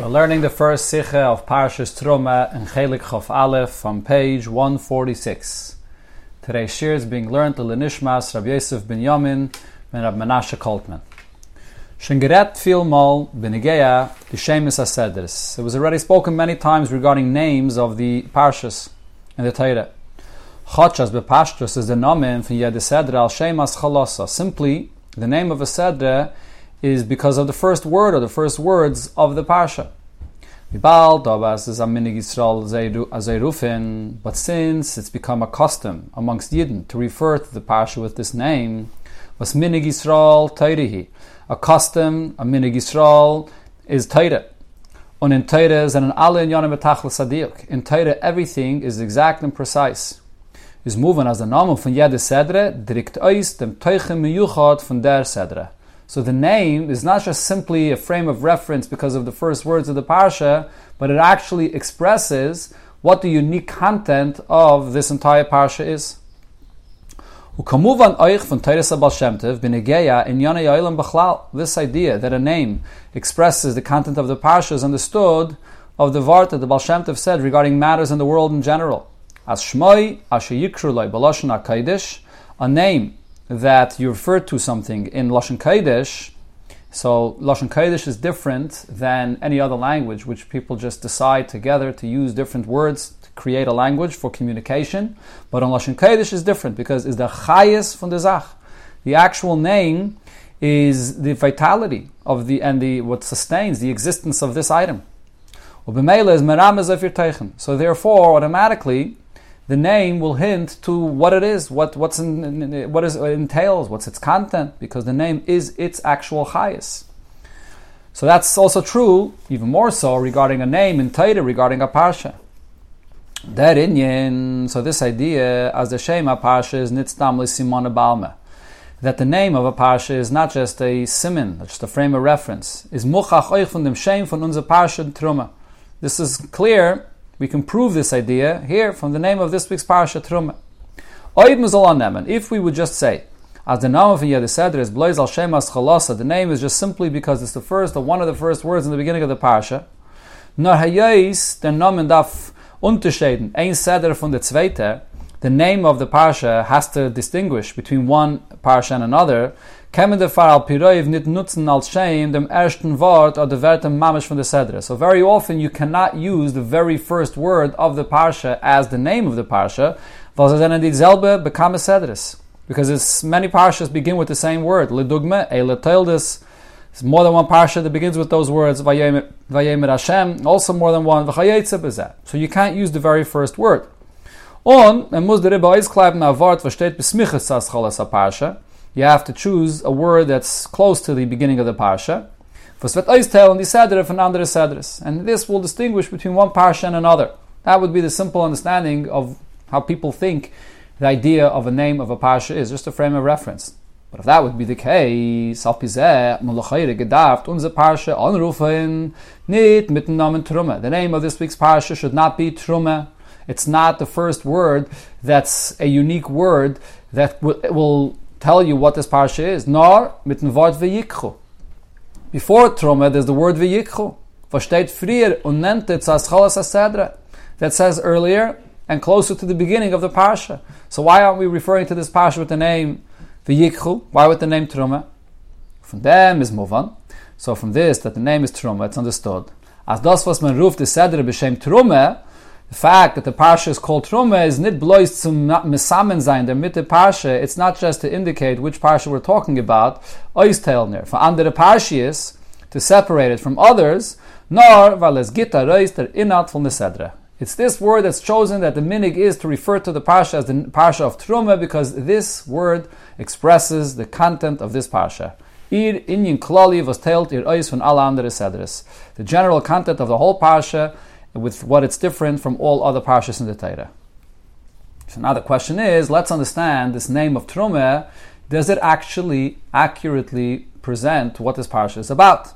We're learning the first Sikha of Parshas Truma and Chelik Chof Aleph from page 146. Today's shiur is being learned to Lenishmas Rabbi Yosef Ben Yamin and Rabbi Menashe Koltman. Shengeret fil mal benigeya the shemis asedris. It was already spoken many times regarding names of the parshas in the Torah. Chachas bepashtus is the nomen from Yed Sedra al shemas chalosa. Simply, the name of a sedra is because of the first word or the first words of the parsha. Uh, but since it's become a custom amongst Yidden to refer to the parsha with this name, was minig Yisrael. A custom, a minig Yisrael is Taira. Und in Taira is an alle in Yonim Sadiq. In Taira everything is exact and precise. Is moving as the name von jede Sedre, direkt aus dem Teuchen Miyuchot von der Sedre. So the name is not just simply a frame of reference because of the first words of the parsha, but it actually expresses what the unique content of this entire parsha is. This idea that a name expresses the content of the parsha is understood of the Vart that the Baal Shem said regarding matters in the world in general. As Shmoi, a name that you refer to something in Lashon Kodesh, so Lashon Kodesh is different than any other language, which people just decide together to use different words to create a language for communication. But on Lashon Kodesh is different because it's the Chayes from the Zach. The actual name is the vitality of the and the what sustains the existence of this item. So therefore, automatically, the name will hint to what it is, what what's in, what is it entails, what's its content, because the name is its actual chayas. So that's also true, even more so regarding a name in Torah, regarding a parsha. That Inyan, so this idea as the Shema parsha is nitzdam simon balma, that the name of a parsha is not just a simin, just a frame of reference, is muchach euch von dem Shem von unser parsha truma. This is clear we can prove this idea here from the name of this week's parasha Truma. If we would just say, as the name of Yad Seder is Blois al Shemas Chalasa, the name is just simply because it's the first or one of the first words in the beginning of the parasha. Nor hayais unterscheiden, ein Seder von der zweite. The name of the parsha has to distinguish between one parsha and another. Kemen der Fall al Piroiv nit nutzen als Shem dem ersten Wort oder der Werte Mamish from the Sedra. So very often you cannot use the very first word of the Parsha as the name of the Parsha, was es dann dieselbe bekame Sedris. Because it's, many Parshas begin with the same word. Ledugme, Eile Teildis, it's more than one parsha that begins with those words, Vayemer Hashem, also more than one, So you can't use the very first word. On, and muss der Rebbe auskleiben a Wort, was steht besmiches as cholas a parsha, you have to choose a word that's close to the beginning of the parsha. And the Sedrif and Andre Sedris. And this will distinguish between one parsha and another. That would be the simple understanding of how people think the idea of a name of a parsha is, just a frame of reference. But if that would be the case, the name of this week's parsha should not be Trume. It's not the first word that's a unique word that will tell you what this parsha is, nor mit dem Wort v'yikchu. Before Truma, there's the word v'yikchu. Versteht frier und nennt Zaschalas Asedra. That says earlier and closer to the beginning of the parsha. So why aren't we referring to this parsha with the name v'yikchu? Why with the name Truma? From them is Movan. So from this, that the name is Truma, it's understood. As das was man ruft, the Sedra b'shem Truma, the fact that the parsha is called Truma is nit blois zum mesamen sein der mitte parsha. It's not just to indicate which parsha we're talking about. Oistelner for under the parshias to separate it from others. Nor vales gita reis der inat the. It's this word that's chosen that the minig is to refer to the parsha as the parsha of Truma because this word expresses the content of this parsha. Von andere. The general content of the whole parsha with what it's different from all other parshas in the Torah. So now the question is, let's understand this name of Trumeh. Does it actually accurately present what this parsha is about?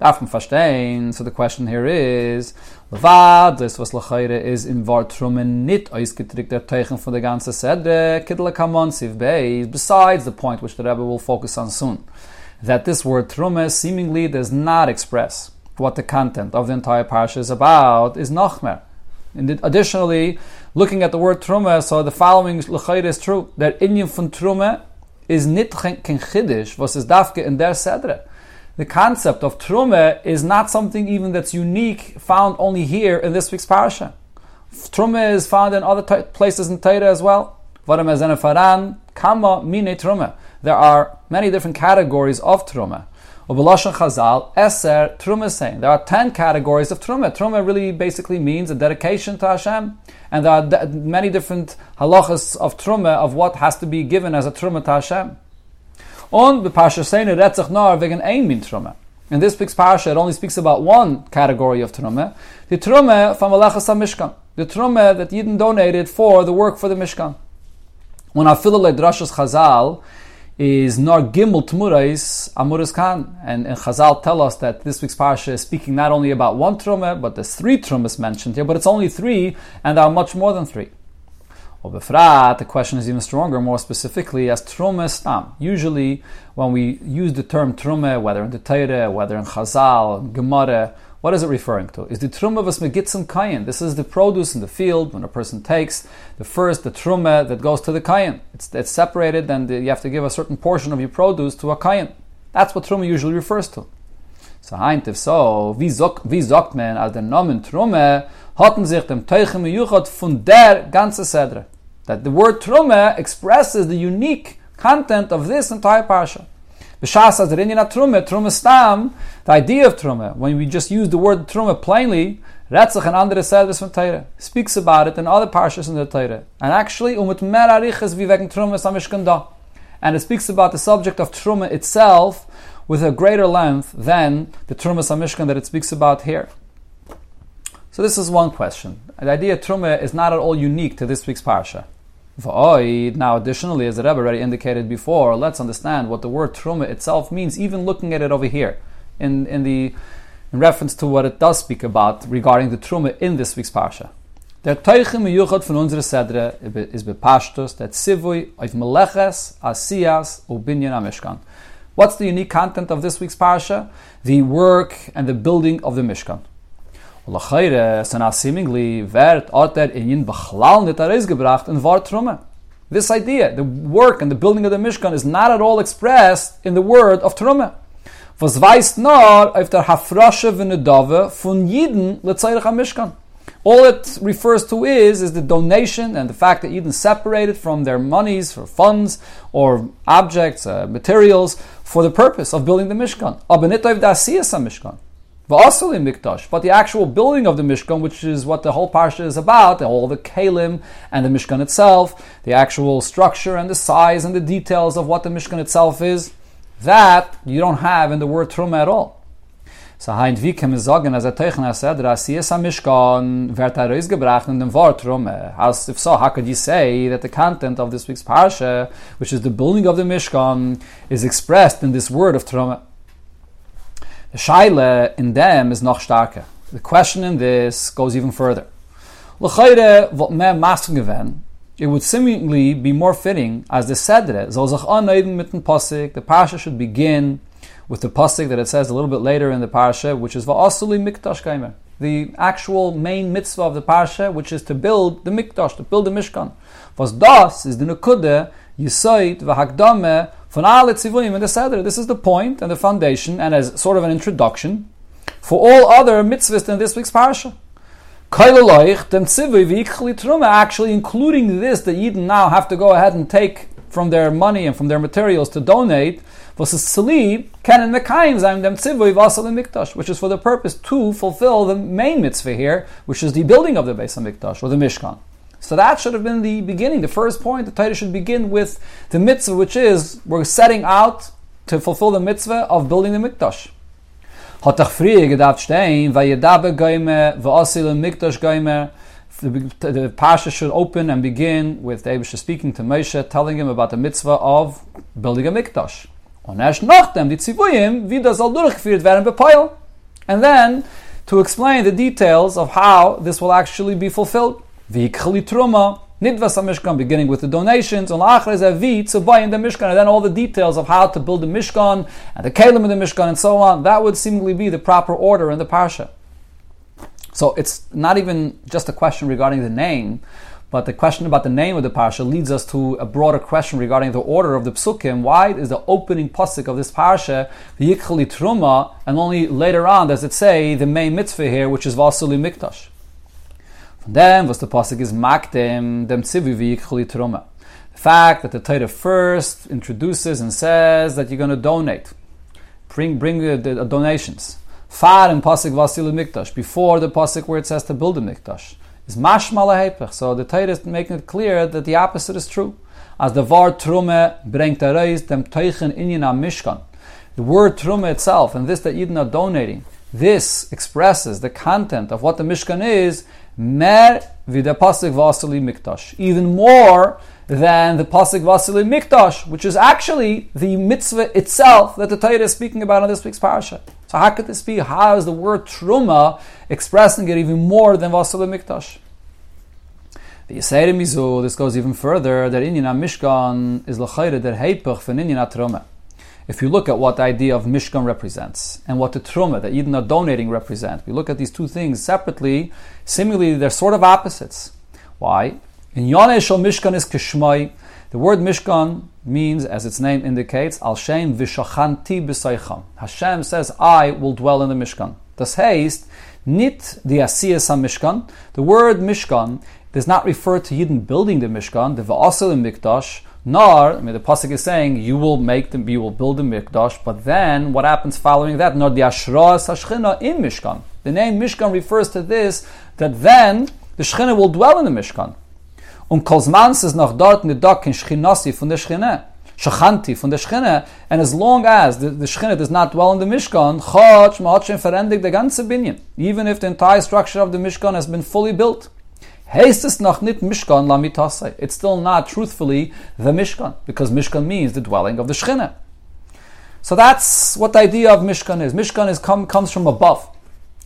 So the question here is, das was Lachaire is in Wort Trumeh nit ausgedrückt der Teichen von der ganzen Sedre, Kiddle Kamon Siv besides the point which the Rebbe will focus on soon, that this word Trumeh seemingly does not express what the content of the entire parsha is about is Nachmer. And additionally, looking at the word Truma, so the following L'chayr is true, that Inyan von Truma is nit ken chiddish, was is dafke in der sedre. The concept of Truma is not something even that's unique, found only here in this week's parsha. Truma is found in other t- places in Torah as well. There are many different categories of Truma. Ubelashon Chazal, Eser, Truma saying. There are ten categories of Truma. Truma really basically means a dedication to Hashem. And there are many different halachas of Truma of what has to be given as a Truma to Hashem. On the Parsha saying Retzach Nar wegen ein min Truma. In this week's Parsha, it only speaks about one category of Truma. The Truma from Malachas Mishkan. The Truma that Yidden donated for the work for the Mishkan. When Afilale Drashas Chazal, is Nar Gimel Tmurais Amuras Khan. And, and Chazal tell us that this week's parsha is speaking not only about one Truma, but there's three Trumas mentioned here, but it's only three, and there are much more than three. The question is even stronger, more specifically, as Truma Stam. Usually, when we use the term Truma, whether in the Torah, whether in Chazal, Gemara, what is it referring to? Is the truma vas megitzim kayin? This is the produce in the field when a person takes the first the truma that goes to the kayin. It's, it's separated, and you have to give a certain portion of your produce to a kayin. That's what truma usually refers to. So if so, wie sagt man als der Nomen Trumme hatten sich dem Teuchem Yuchot von der ganze Sedre. That the word Trumme expresses the unique content of this entire parsha. B'shas as in trume, trume stam, the idea of trume, when we just use the word trume plainly, Retzach and andere Sedres from Torah speaks about it in other parshas in the Torah. And actually, umut mer ariches wie wegen trume samishkan da. And it speaks about the subject of trume itself with a greater length than the trume samishkan that it speaks about here. So this is one question. The idea of trume is not at all unique to this week's parsha. Now, additionally, as the Rebbe already indicated before, let's understand what the word truma itself means, even looking at it over here, in, in the in reference to what it does speak about regarding the truma in this week's parsha. Der Teuchim Yuchot von unserer Sedre is bepashtus that sivui auf meleches, asiyas, ubinyan amishkan. What's the unique content of this week's parsha? The work and the building of the Mishkan. Lachayre, sana seemingly werd oter inyin bachlal net gebracht in Wort Trumme. This idea, the work and the building of the Mishkan, is not at all expressed in the word of Trumme. Was weist nur auf der Hafrasche v'nedave von Yidden letzayich Mishkan. All it refers to is is the donation and the fact that Yidden separated from their monies or funds or objects, uh, materials for the purpose of building the Mishkan. Aber nicht auf der Mishkan. Mikdash, but the actual building of the Mishkan, which is what the whole parsha is about, all the kalim and the Mishkan itself, the actual structure and the size and the details of what the Mishkan itself is, that you don't have in the word Truma at all. So heint wie kann man sagen, als er teichen er said, Rasiyas HaMishkan wird er in dem Wort Truma. As if so, how could you say that the content of this week's parsha, which is the building of the Mishkan, is expressed in this word of Truma? The Shaila in them is noch starker. The question in this goes even further. It would seemingly be more fitting as the Sedre, the Parsha should begin with the Pasik that it says a little bit later in the Parsha, which is Va'asuli Mikdash Kaimer. The actual main mitzvah of the Parsha, which is to build the Mikdash, to build the Mishkan. Was das is the Nekude, Yisoid, V'hakdame, von alle Tzivuyim in the Seder. This is the point and the foundation, and as sort of an introduction for all other mitzvahs in this week's parsha. Actually, including this, that Yidden now have to go ahead and take from their money and from their materials to donate, which is for the purpose to fulfill the main mitzvah here, which is the building of the Beis Hamikdash or the Mishkan. So that should have been the beginning, the first point. The Torah should begin with the mitzvah, which is we're setting out to fulfill the mitzvah of building the mikdash. The, the Pasha should open and begin with David speaking to Moshe, telling him about the mitzvah of building a mikdash. And then to explain the details of how this will actually be fulfilled. V'yikchali truma, Nidvas Mishkan, beginning with the donations, and to buy in the Mishkan, and then all the details of how to build the Mishkan, and the Kalim in the Mishkan, and so on. That would seemingly be the proper order in the Parsha. So it's not even just a question regarding the name, but the question about the name of the parsha leads us to a broader question regarding the order of the psukim. Why is the opening pasuk of this parsha the yikhli truma, and only later on does it say the main mitzvah here, which is vasuli mikdash? From then, was the pasuk is makdem dem tzivi v'yikhli truma. The fact that the Torah first introduces and says that you're going to donate, bring bring the, the donations. Far in pasuk vasili mikdash before the pasuk where it says to build a mikdash is mashma So the Torah is making it clear that the opposite is true. As the word trume bringt reis dem teichen inyan mishkan. The word trume itself and this that Eden are donating, this expresses the content of what the mishkan is. Mer vida pasuk vasili mikdash. Even more than the pasuk vasili mikdash, which is actually the mitzvah itself that the Torah is speaking about in this week's parasha. So how could this be? How is the word truma expressing it even more than vasal mikdash? The Yisayre Mizu, this goes even further, that Inyan Mishkan is l'chayre der heipach von Inyan Truma. If you look at what the idea of Mishkan represents and what the Truma that Eden are donating represent, we look at these two things separately, seemingly they're sort of opposites. Why? In Yoneh Mishkan is Kishmai, the word Mishkan means, as its name indicates, Al Shem Vishachanti B'Saycham. Hashem says, I will dwell in the Mishkan. Das heißt, nit the Asiyas Mishkan. The word Mishkan does not refer to Yidden building the Mishkan, the Va'asel Mikdash, nor, I mean, the pasuk is saying you will make them, you will build the mikdash. But then, what happens following that? Nor the ashras in Mishkan. The name Mishkan refers to this that then the Shechina will dwell in the Mishkan. Um Und Kolzmans ist noch dort in der in Shchinasi von der Shchine. Shachanti von der. And as long as the, the does not dwell in the Mishkan, hat schon verendigt der ganze Binyan. Even if the entire structure of the Mishkan has been fully built. It's still not truthfully the Mishkan. Because Mishkan means the dwelling of the Shchine. So that's what the idea of Mishkan is. Mishkan is come, comes from above.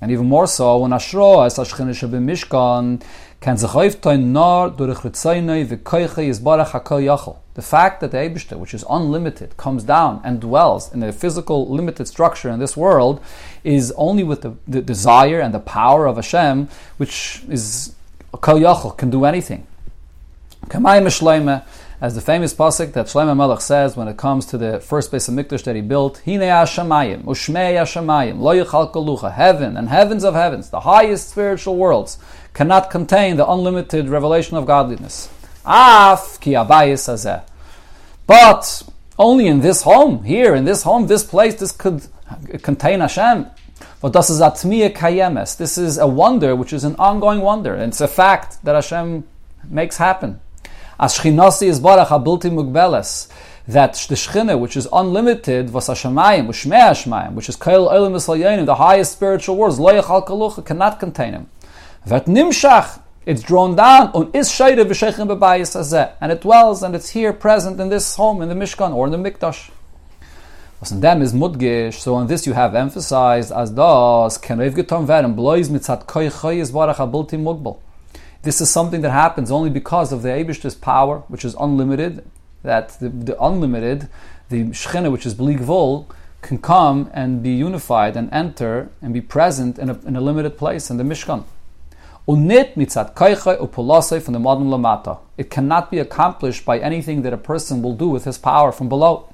And even more so, when Ashro, as Ashchine Shabim Mishkan, can sich nor durch Ritzainai v'koiche yizbarach hakol yachol. The fact that the Eibishter, which is unlimited, comes down and dwells in a physical limited structure in this world, is only with the, the desire and the power of Hashem, which is kol yachol, can do anything. Kamayim Shleime, as the famous pasuk that Shlomo Melech says when it comes to the first Beis Hamikdash that he built, Hine Hashemayim, Ushmei Hashemayim, Lo Yichal Kalucha, heaven and heavens of heavens, the highest spiritual worlds, cannot contain the unlimited revelation of godliness. Af ki azeh. But only in this home, here in this home, this place, this could contain Hashem. But this is atmiya kayemes. This is a wonder, which is an ongoing wonder. And it's a fact that Hashem makes happen. As Shchinasi is barach abilti mugbeles. That the Shechina, which is unlimited, Hashemayim, which is the highest spiritual worlds, Lo cannot contain him. Vet nimshach, it's drawn down on is shayre v'sheichim bebayis azeh, and it dwells and it's here present in this home in the Mishkan or in the Mikdash. Was in is mudgish, so on this you have emphasized as werden blois mitzat choyes barach abulti mugbal. This is something that happens only because of the Abish's power, which is unlimited. That the, the unlimited, the Shechina, which is Bligvol, can come and be unified and enter and be present in a, in a limited place in the Mishkan. Unit mitzat from the modern lamata. It cannot be accomplished by anything that a person will do with his power from below.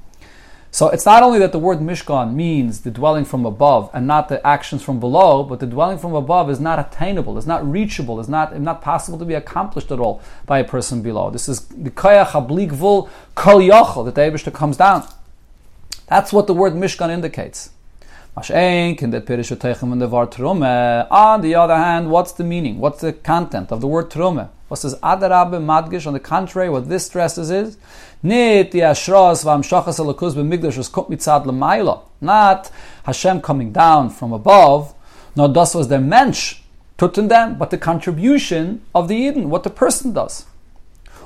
So it's not only that the word Mishkan means the dwelling from above and not the actions from below, but the dwelling from above is not attainable, is not reachable, is not, not possible to be accomplished at all by a person below. This is the Kayach Hablikvul Kol Yochel, that the Abishta comes down. That's what the word Mishkan indicates. On the other hand, what's the meaning? What's the content of the word trume? What says adarabe madgish? On the contrary, what this stresses is nit. Not Hashem coming down from above. No, das was the mensch tutten them, but the contribution of the Eden, what the person does.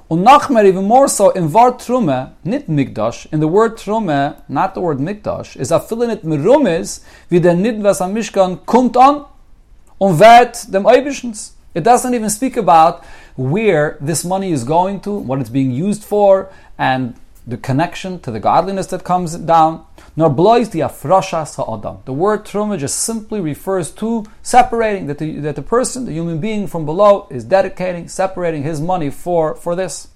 Und nachmer, even more so, in Wort Trume, nit Mikdash, in the word Trume, not the word Mikdash, is a fillinit merumis, wie der Nid, was am Mishkan kommt an und wird dem Eibischens. It doesn't even speak about where this money is going to, what it's being used for, and the connection to the godliness that comes down. Nor blois the afrasha sa'adam. The word truma just simply refers to separating, that the, that the person, the human being from below, is dedicating, separating his money for, for this.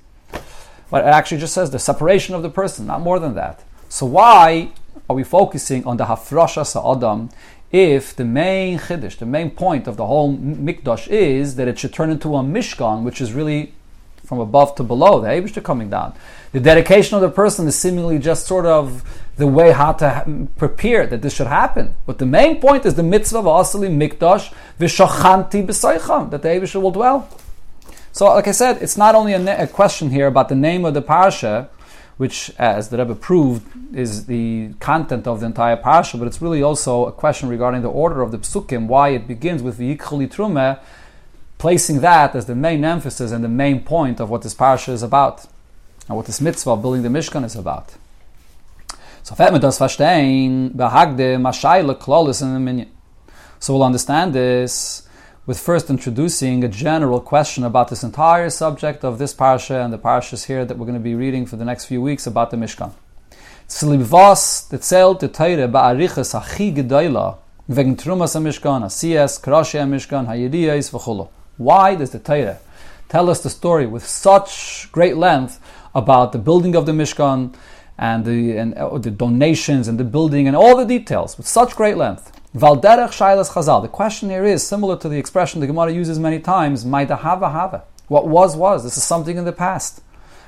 But it actually just says the separation of the person, not more than that. So why are we focusing on the hafrasha sa'adam if the main chiddush, the main point of the whole mikdash is that it should turn into a mishkan, which is really from above to below, the Abishta coming down. The dedication of the person is seemingly just sort of the way how to prepare that this should happen. But the main point is the mitzvah of asali mikdash v'shachanti b'soicham, that the Abishta will dwell. So, like I said, it's not only a, a, question here about the name of the parsha, which, as the Rebbe proved, is the content of the entire parsha, but it's really also a question regarding the order of the psukim, why it begins with the Trumeh, placing that as the main emphasis and the main point of what this parasha is about, and what this mitzvah of building the Mishkan is about. So, So we'll understand this with first introducing a general question about this entire subject of this parasha and the parshas here that we're going to be reading for the next few weeks about the Mishkan. Why does the Torah tell us the story with such great length about the building of the Mishkan and the, and, uh, the donations and the building and all the details with such great length? Valderech Shailas Chazal. The question here is similar to the expression the Gemara uses many times, Maida Hava Hava. What was, was. This is something in the past.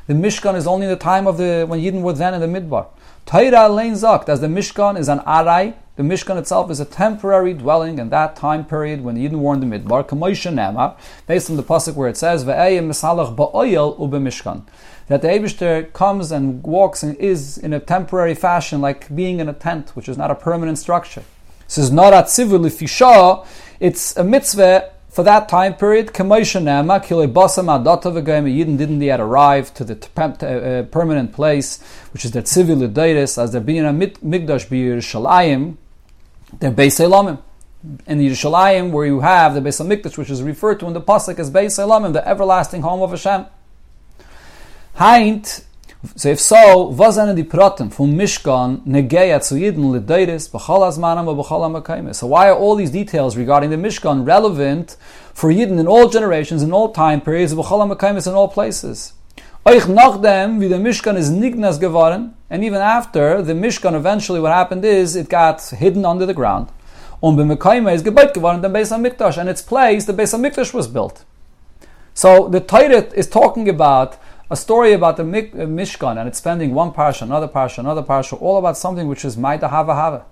The Mishkan is only in the time of the when Yidden were then in the Midbar. Torah Lein Zakt, as the Mishkan is an Arai, the Mishkan itself is a temporary dwelling in that time period when the Yidden were in the Midbar. Kamoisha based on the pasuk where it says Ve'eyim Misalach Ba'oyel Ube Mishkan, that the Eibushter comes and walks and is in a temporary fashion, like being in a tent, which is not a permanent structure. This is not a tzivul It's a mitzvah for that time period, Kamoisha Nema, Kile Basam Adata Yidden didn't yet arrive to the uh, permanent place, which is the Tzivil as there being a Migdash B'Yerushalayim, they're Beis Elamim. In the Yerushalayim, where you have the Beis Hamikdash, which is referred to in the pasuk as Beis Elamim, the everlasting home of Hashem. Heint, so if so, was sind die Proten vom Mishkan negeya zu Yidden l'deiris b'chol azmanam b'chol So why are all these details regarding the Mishkan relevant for Yidden in all generations, in all time periods, b'chol ha'makaymes in all places? Euch nachdem, wie der Mishkan is nignas geworden, and even after, the Mishkan eventually, what happened is, it got hidden under the ground. Um, Und b'mekayme is gebayt geworden, the Beis HaMikdash, and its place, the Beis HaMikdash was built. So the Torah is talking about a story about the uh, Mishkan, and it's spending one parsha, another parsha, another parsha, all about something which is Maida Hava Hava.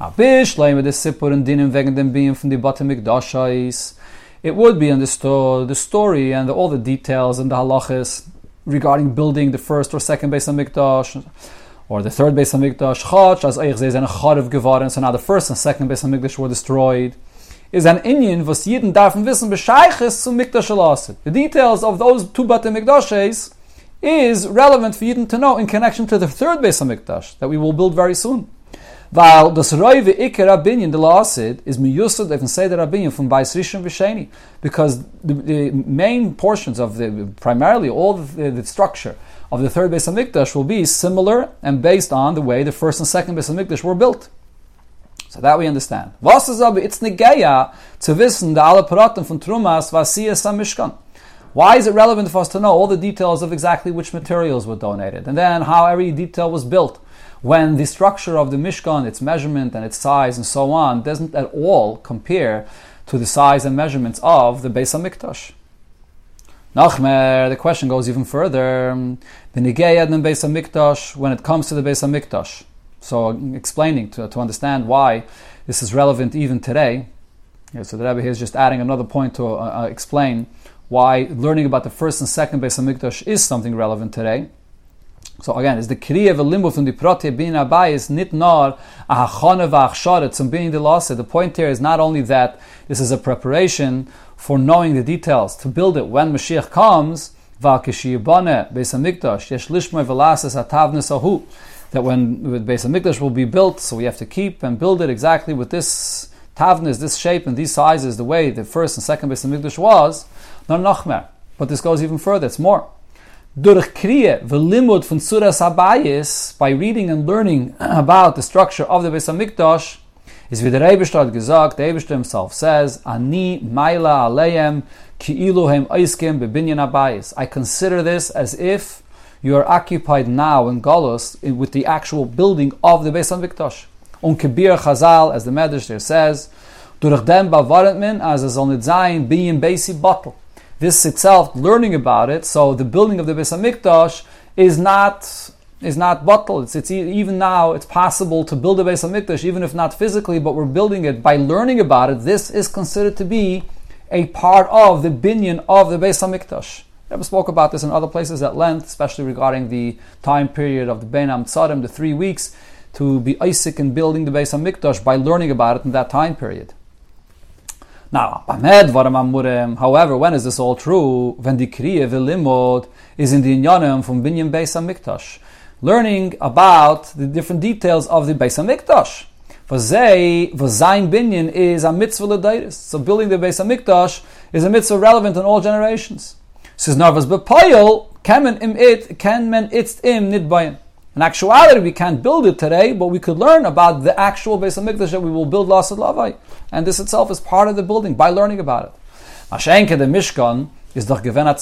With the Sipur and Dinim wegen dem being from the Bate Mikdashais it would be understood the story and all the details and the halachas regarding building the first or second Beis Hamikdash or the third Beis Hamikdash. Chach as and. So now the first and second Beis Hamikdash were destroyed. Is an Indian was Yidden darfen wissen bescheiches zum Mikdash alasid. The details of those two Bate Mikdashes is relevant for Yidden to know in connection to the third Beis Hamikdash that we will build very soon. Weil das Reuve Iker Rabinyan, the Laasid, is miyusad, they can say the Rabinyan from Bais Rishon V'Sheni, because the, the, main portions of the, primarily all the, the structure of the third Beis Hamikdash will be similar and based on the way the first and second Beis Hamikdash were built. So that we understand. Was is aber, it's to wissen the alle von Trumas Mishkan. Why is it relevant for us to know all the details of exactly which materials were donated and then how every detail was built? when the structure of the Mishkan, its measurement and its size and so on, doesn't at all compare to the size and measurements of the Beis HaMikdash. Nachmer, the question goes even further. The Nigeyad and Beis HaMikdash, when it comes to the Beis HaMikdash. So, explaining to, to understand why this is relevant even today. Yeah, so the Rebbe here is just adding another point to uh, uh, explain why learning about the first and second Beis HaMikdash is something relevant today. So again, is the kriya v'limbu from the prote bin abayis nit nor a hachana v'achsharet zum being the loss. The point here is not only that this is a preparation for knowing the details to build it when Mashiach comes. Beis hamikdash yesh lishmoi atavnes ahu. That when the Beis Hamikdash will be built, so we have to keep and build it exactly with this tavnis, this shape and these sizes, the way the first and second Beis Hamikdash was, not nachmer. But this goes even further. It's more. Durch kriye v'limud von Suras Habayis, by reading and learning about the structure of the Beis Hamikdash, is wie der Eibishter gesagt, der Eibishter himself says, Ani maila aleim ki iluhem oiskim bebinyan Habayis. I consider this as if you are occupied now in Golos with the actual building of the Beis Hamikdash. Un kibir Chazal, as the Medrash there says, durch dem bavaret min, as es soll nicht sein, bin basi bottle this itself, learning about it, so the building of the Beis Hamikdash is not is not bottled. It's, it's, even now it's possible to build a Beis Hamikdash, even if not physically, but we're building it by learning about it. This is considered to be a part of the binyan of the Beis Hamikdash. I've spoke about this in other places at length, especially regarding the time period of the Ben Tzadim, the three weeks, to be Isaac in building the Beis Hamikdash by learning about it in that time period. Now, however, when is this all true? When the v'limod is in the inyanim from binyan Beis Hamikdash, learning about the different details of the Beis Hamikdash. V'zei v'zayin binyan is a mitzvah l'daitis. So building the Beis Hamikdash is a mitzvah relevant in all generations. Says Narvas b'payil kemen im it ken men im nidbayin. In actuality, we can't build it today, but we could learn about the actual Beis Hamikdash that we will build Lasad Lavai. And this itself is part of the building by learning about it. Mashenke, the Mishkan, is doch given at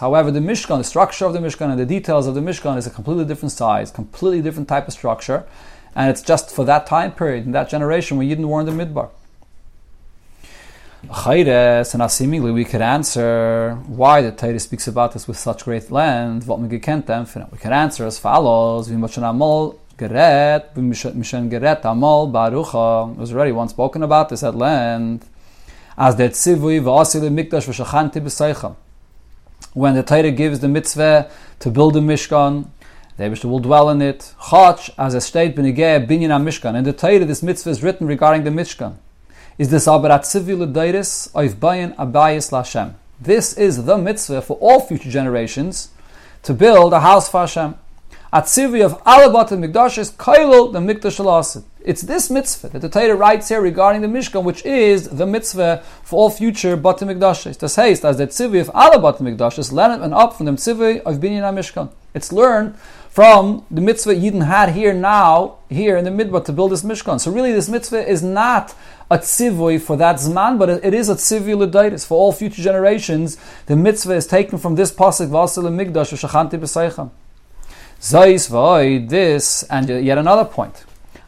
However, the Mishkan, the structure of the Mishkan and the details of the Mishkan is a completely different size, completely different type of structure, and it's just for that time period, in that generation when Yidden were in the Midbar. Chayres, and seemingly we could answer why the Torah speaks about this with such great land. What we infinite. We can answer as follows: amol geret, mishen geret amol barucha. It was already once spoken about this at length. As the tzivui v'asil mikdash v'shachanti b'seicham. When the Torah gives the mitzvah to build a mishkan, the Eibishter will dwell in it. Chach, as a state benigeh binyan mishkan. And the Torah, this mitzvah is written regarding the mishkan is this Abarat Oif Bayan Abayis Lashem. This is the mitzvah for all future generations to build a house for Hashem. Atzivi of Alabat and Mikdash is Kailul the Mikdash Alasid. It's this mitzvah that the Torah writes here regarding the Mishkan, which is the mitzvah for all future Batim Mikdashes. Das heißt, as the Tzivi of Alabat Mikdashes, learn and up from the Tzivi of Binyan Mishkan. It's learned from the mitzvah Yidden had here now, here in the midbar to build this Mishkan. So really this mitzvah is not a tzivui for that zman, but it is a tzivui l'daitis for all future generations. The mitzvah is taken from this pasuk v'asel migdash v'shachanti b'seicham. Zayis v'oy, this, and yet another point.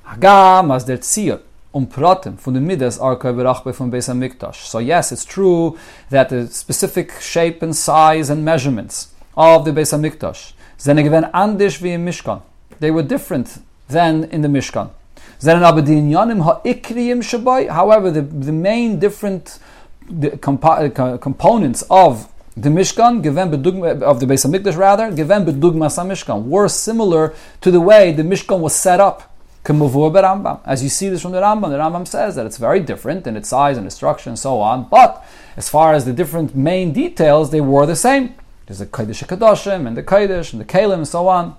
Hagam as der tziyot um pratim from the midas berachbe from Beis Hamikdash. So yes, it's true that the specific shape and size and measurements of the Beis Hamikdash Zene gewen anders wie Mishkan. They were different than in the Mishkan. However, the, the main different the compa- uh, components of the Mishkan, given of the Beis Hamikdash rather, were similar to the way the Mishkan was set up. As you see this from the Rambam, the Rambam says that it's very different in its size and its structure and so on. But as far as the different main details, they were the same. There's the Kodesh and the Kodesh and the Kalim and so on.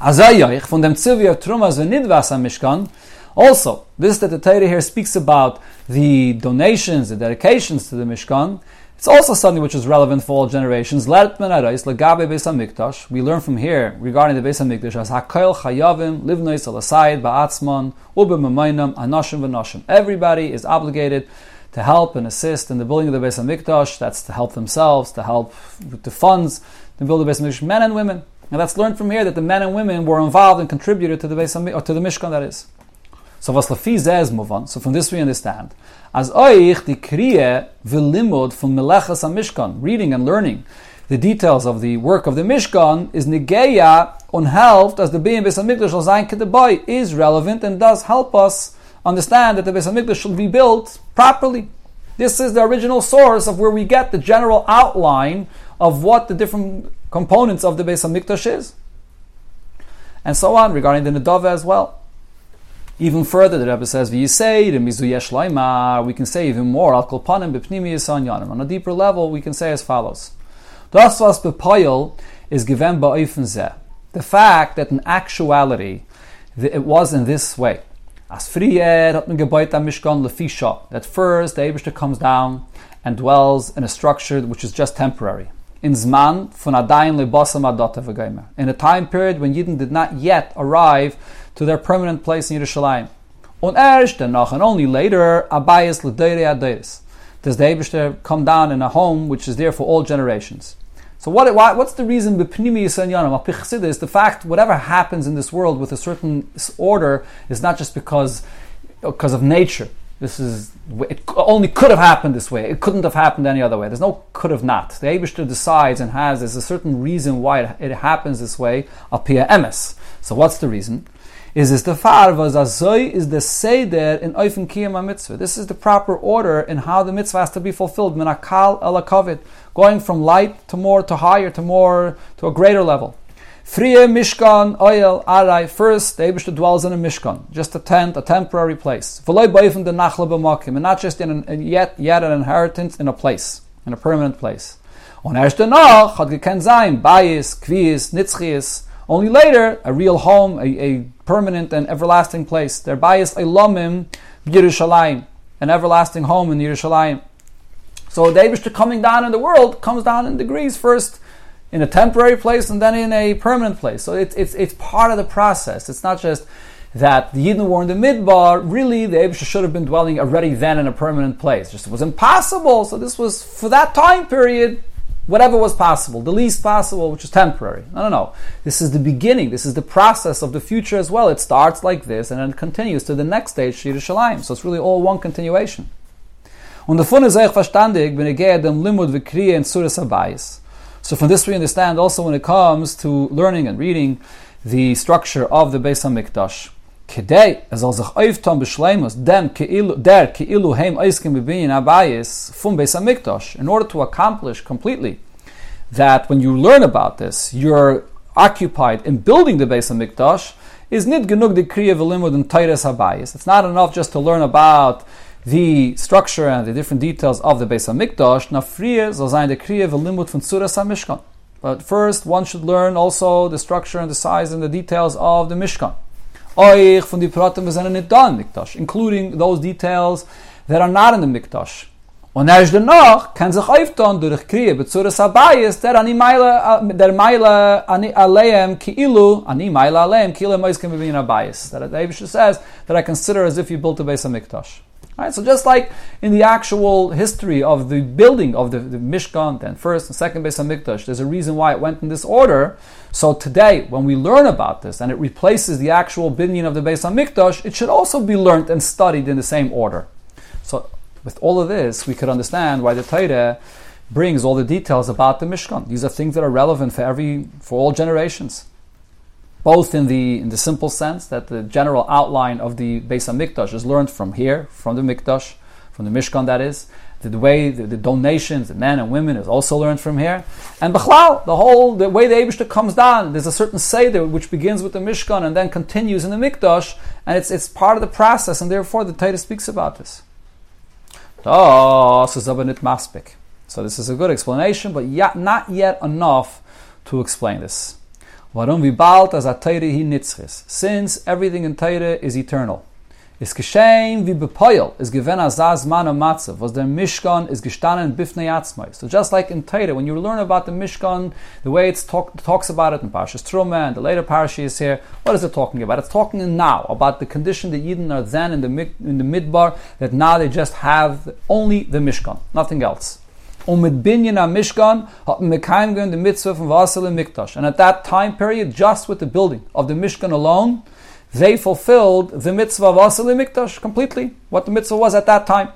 Azayach, from dem Trumas v'nidvas Mishkan, also, this that the Torah here speaks about the donations, the dedications to the Mishkan, it's also something which is relevant for all generations. We learn from here regarding the Beis Hamikdash as Hakol Chayavim Livnois Alasayid Ba'atzman Ubim Anashim V'Nashim. Everybody is obligated to help and assist in the building of the Beis Hamikdash. That's to help themselves, to help with the funds to build the Beis Hamikdash, men and women. And let's learn from here that the men and women were involved and contributed to the Beis or to the Mishkan. That is. So was zez move on. So from this we understand. As oich the kriye v'limud from melechas Mishkan, reading and learning the details of the work of the Mishkan is negeya unhelped as the being Beis Hamikdash al zayin is relevant and does help us understand that the Beis Hamikdash should be built properly. This is the original source of where we get the general outline of what the different components of the Beis Hamikdash is, and so on regarding the Nedava as well. Even further, the Rebbe says, "V'yisei the mizuyesh laimar." We can say even more. Al kolpanim yanim. On a deeper level, we can say as follows: Das was is given ba'ofen The fact that in actuality it was in this way As frier hat gebaut am Mishkan lefisha. That first the Eibishter comes down and dwells in a structure which is just temporary. In Zman von Adayin lebasam adota v'geimer. In a time period when Yidden did not yet arrive to their permanent place in Yerushalayim. Und erst danach and only later, abayis l'deire adeiris. Does the Eibishter come down in a home which is there for all generations. So what, why, what's the reason b'pnimi is the fact whatever happens in this world with a certain order is not just because because of nature. This is it only could have happened this way. It couldn't have happened any other way. There's no could have not. The Abishter decides and has there's a certain reason why it, it happens this way. Apia emes. So what's the reason? Is this the farvas azoy is the seder in oifen kiyam mitzvah. This is the proper order in how the mitzvah has to be fulfilled. Minakal elakovit, going from light to more to higher to more to a greater level. Frie Mishkan, Oil, Arai. First, the Abishta dwells in a Mishkan, just a tent, a temporary place. V'loy boifim the Nachla and not just in an, yet, yet an inheritance in a place, in a permanent place. On erst danach hat geken sein, Bayis, Kviis, Nitzchiis, only later, a real home, a, a permanent and everlasting place. Their Bayis Elamim, Yerushalayim, an everlasting home in Yerushalayim. So the Abishta coming down in the world comes down in degrees first in a temporary place and then in a permanent place. So it's, it's, it's part of the process. It's not just that the Yidden were in the Midbar, really the Abisha should have been dwelling already then in a permanent place. Just it was impossible. So this was, for that time period, whatever was possible, the least possible, which is temporary. No, no, no. This is the beginning. This is the process of the future as well. It starts like this and then it continues to the next stage, Yerushalayim. So it's really all one continuation. Und davon ist euch verstandig, wenn ihr dem Limud in Surah Abayis. So from this we understand also when it comes to learning and reading the structure of the Beis Hamikdash. Kedei, der heim in order to accomplish completely that when you learn about this, you're occupied in building the Beis Hamikdash, is genug. It's not enough just to learn about the structure and the different details of the Beis Hamikdash, nafriye soll sein der v'limut von Suras HaMishkan. But first, one should learn also the structure and the size and the details of the Mishkan. Oich von die Pratim da in Mikdash, including those details that are not in the Mikdash. Und erst danach kann sich öftern durch Kriya bezuras Abayis, der ani Meile, der Meile ani ki ilu, ani Meile ki ilu moiskim bebin Abayis. That the says that I consider as if you built a Beis Hamikdash. Right? So just like in the actual history of the building of the, the Mishkan, then first and second Beis Hamikdash, there's a reason why it went in this order. So today, when we learn about this and it replaces the actual binyan of the Beis Hamikdash, it should also be learned and studied in the same order. So with all of this, we could understand why the Torah brings all the details about the Mishkan. These are things that are relevant for every for all generations both in the in the simple sense that the general outline of the Beis Hamikdash is learned from here, from the Mikdash, from the Mishkan that is. The, way the, the, donations, the men and women, is also learned from here. And Bechlal, the whole the way the Eibushter comes down, there's a certain seder which begins with the Mishkan and then continues in the Mikdash, and it's it's part of the process, and therefore the Torah speaks about this. So this is a good explanation, but yet, not yet enough to explain this. Warum wie bald as a Teire hi? Since everything in Teire is eternal. Is geschehen wie bepoil, is given as az man matzav, was der Mishkan is gestanden bifnei atzmai. So just like in Teire, when you learn about the Mishkan, the way it talk, talks about it in Parashas Truma and the later Parashas here, what is it talking about? It's talking now about the condition that Eden are then in the, in the Midbar, that now they just have only the Mishkan, nothing else. Und mit Binyan am Mishkan hatten wir kein the mitzvah from Vasil and Mikdash. And at that time period, just with the building of the Mishkan alone, they fulfilled the mitzvah of Vasil and Mikdash completely, what the mitzvah was at that time.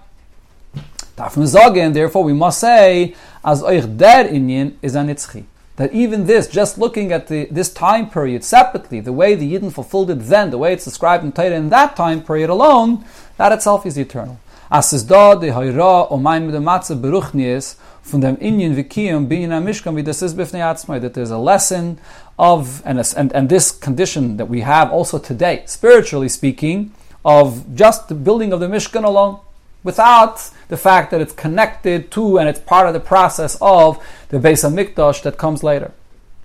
Darf sagen, therefore we must say, as euch der Inyan is an itzchi. That even this, just looking at the, this time period separately, the way the Yidden fulfilled it then, the way it's described in Torah in that time period alone, that itself is eternal. As es da de hayra o mein mit der matze beruchnis von dem Indien Vikiyum being a Mishkan wie das atzmai that there's a lesson of and, and and this condition that we have also today spiritually speaking of just the building of the Mishkan alone without the fact that it's connected to and it's part of the process of the Beis Hamikdash that comes later.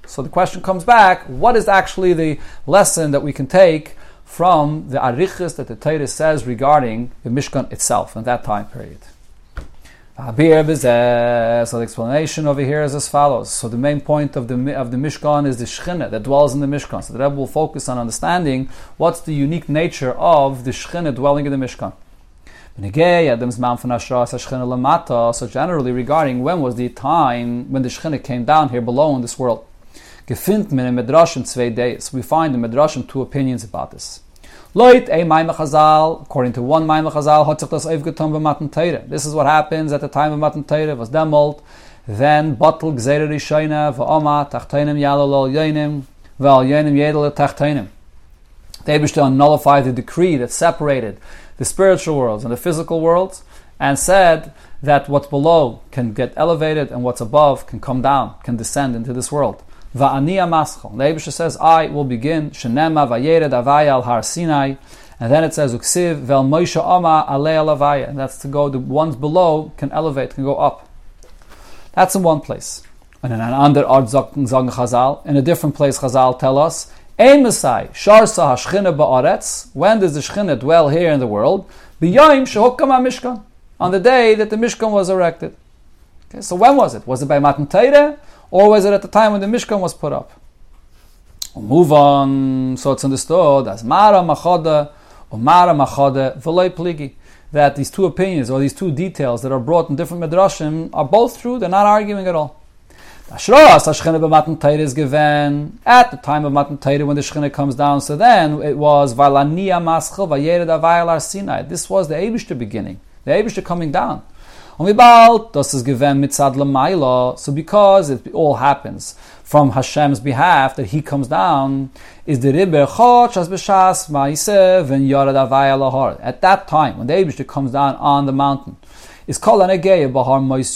So the question comes back: What is actually the lesson that we can take from the arichas that the Torah says regarding the Mishkan itself in that time period. So the explanation over here is as follows. So the main point of the of the Mishkan is the Shechina that dwells in the Mishkan. So the Rebbe will focus on understanding what's the unique nature of the Shechina dwelling in the Mishkan. So generally regarding when was the time when the Shechina came down here below in this world. Gefindt men in Midrashim zwei days. We find in the Midrashim two opinions about this. Loit a Maimah Chazal, according to one Maimah Chazal, Hotzach das Eivgetum b'matan Teire. This is what happens at the time of Matan Teire, was demolt, then Batel Gzeira Rishayna, v'oma, Tachtainim Yalalol Yoinim, Val Yoinim Yedel Tachtainim. The Eibishter nullified the decree that separated the spiritual worlds and the physical worlds, and said that what's below can get elevated and what's above can come down, can descend into this world. Va'aniya maschal. The Abisha says, I will begin, Shenema vayered avaya al har Sinai, and then it says, Uksiv vel Moshe ama alei alavaya. That's to go, the ones below can elevate, can go up. That's in one place. And in another art Zong Chazal, in a different place Chazal tell us, Ein Sharsa HaShchina Ba'aretz, when does the Shchina dwell here in the world? B'yoim Shehukam HaMishkan, on the day that the Mishkan was erected. Okay, so when was it? Was it by Matan Torah? Or was it at the time when the Mishkan was put up? We'll move on, so it's understood as Mara Machada or Mara Machada V'loi Pligi. That these two opinions or these two details that are brought in different midrashim are both true, they're not arguing at all. At the time of Matan Torah when the Shechina comes down. So then it was. This was the Eibishter beginning, the Eibishter coming down. Das mit So because it all happens from Hashem's behalf, that He comes down, is the Ribber Chotch as B'Shas Ma'ise Ven Yorad Avaya Lahar. At that time, when the Eibishter comes down on the mountain, is called an Egei Bahar Mois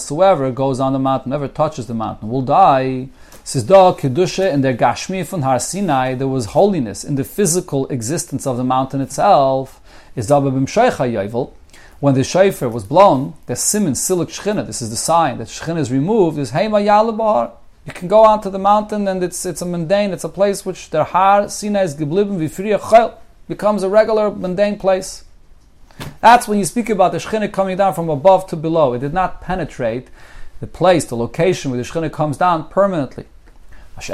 so whoever goes on the mountain, whoever touches the mountain, will die. Says da kedusha in their gashmi from Har Sinai, there was holiness in the physical existence of the mountain itself. Is da b'bim sheicha when the shofar was blown, the simon silik shchina, this is the sign that shchina is removed, is heima yalabar. You can go out to the mountain and it's it's a mundane, it's a place which der har sina is geblieben chayl, becomes a regular mundane place. That's when you speak about the shchina coming down from above to below. It did not penetrate the place, the location where the shchina comes down permanently. But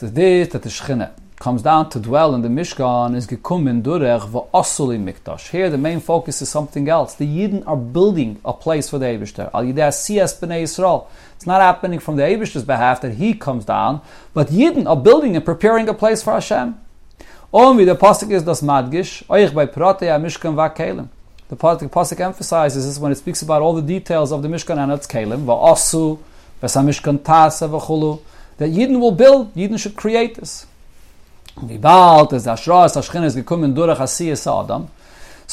this that the shchina comes down to dwell in the Mishkan is gekumen durech v'osuli mikdash. Here the main focus is something else. The Yidden are building a place for the Eibishter. Al Yideh siyas b'nei Yisrael. It's not happening from the Eibishter's behalf that he comes down, but Yidden are building and preparing a place for Hashem. Only the pasuk is das madgish oich by protei mishkan va'kelim. The pasuk emphasizes this when it speaks about all the details of the Mishkan and its kelim va'asu v'samishkan tasa v'chulu. That Yidden will build, Yidden should create this. So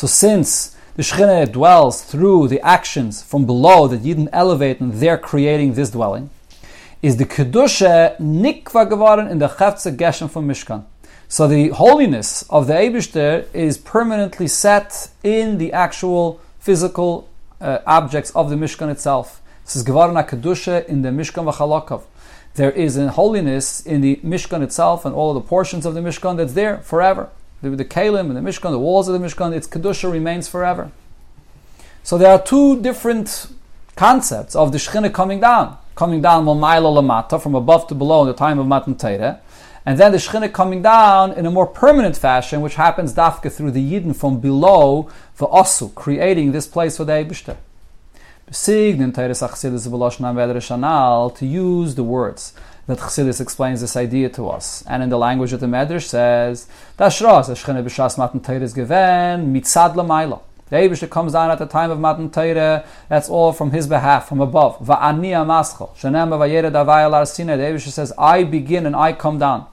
since the Shechina dwells through the actions from below that Yidden elevate and they're creating this dwelling, is the Kedusha nikva geworden in the Chavtze Geshem from Mishkan. So the holiness of the Eibishter is permanently set in the actual physical uh, objects of the Mishkan itself. This is geworden a Kedusha in the Mishkan v'chalakav there is a holiness in the Mishkan itself and all of the portions of the Mishkan that's there forever. The, the Kalim and the Mishkan, the walls of the Mishkan, its Kedusha remains forever. So there are two different concepts of the Shechina coming down. Coming down from above to below in the time of Matan Torah, and then the Shechina coming down in a more permanent fashion, which happens dafka through the Yidden from below, the Osu, creating this place for the Eibishter to use the words that Chassidus explains this idea to us. And in the language of the Medrash says. The Abish comes down at the time of Matan Teire, that's all from his behalf, from above. The Abish says, I begin and I come down.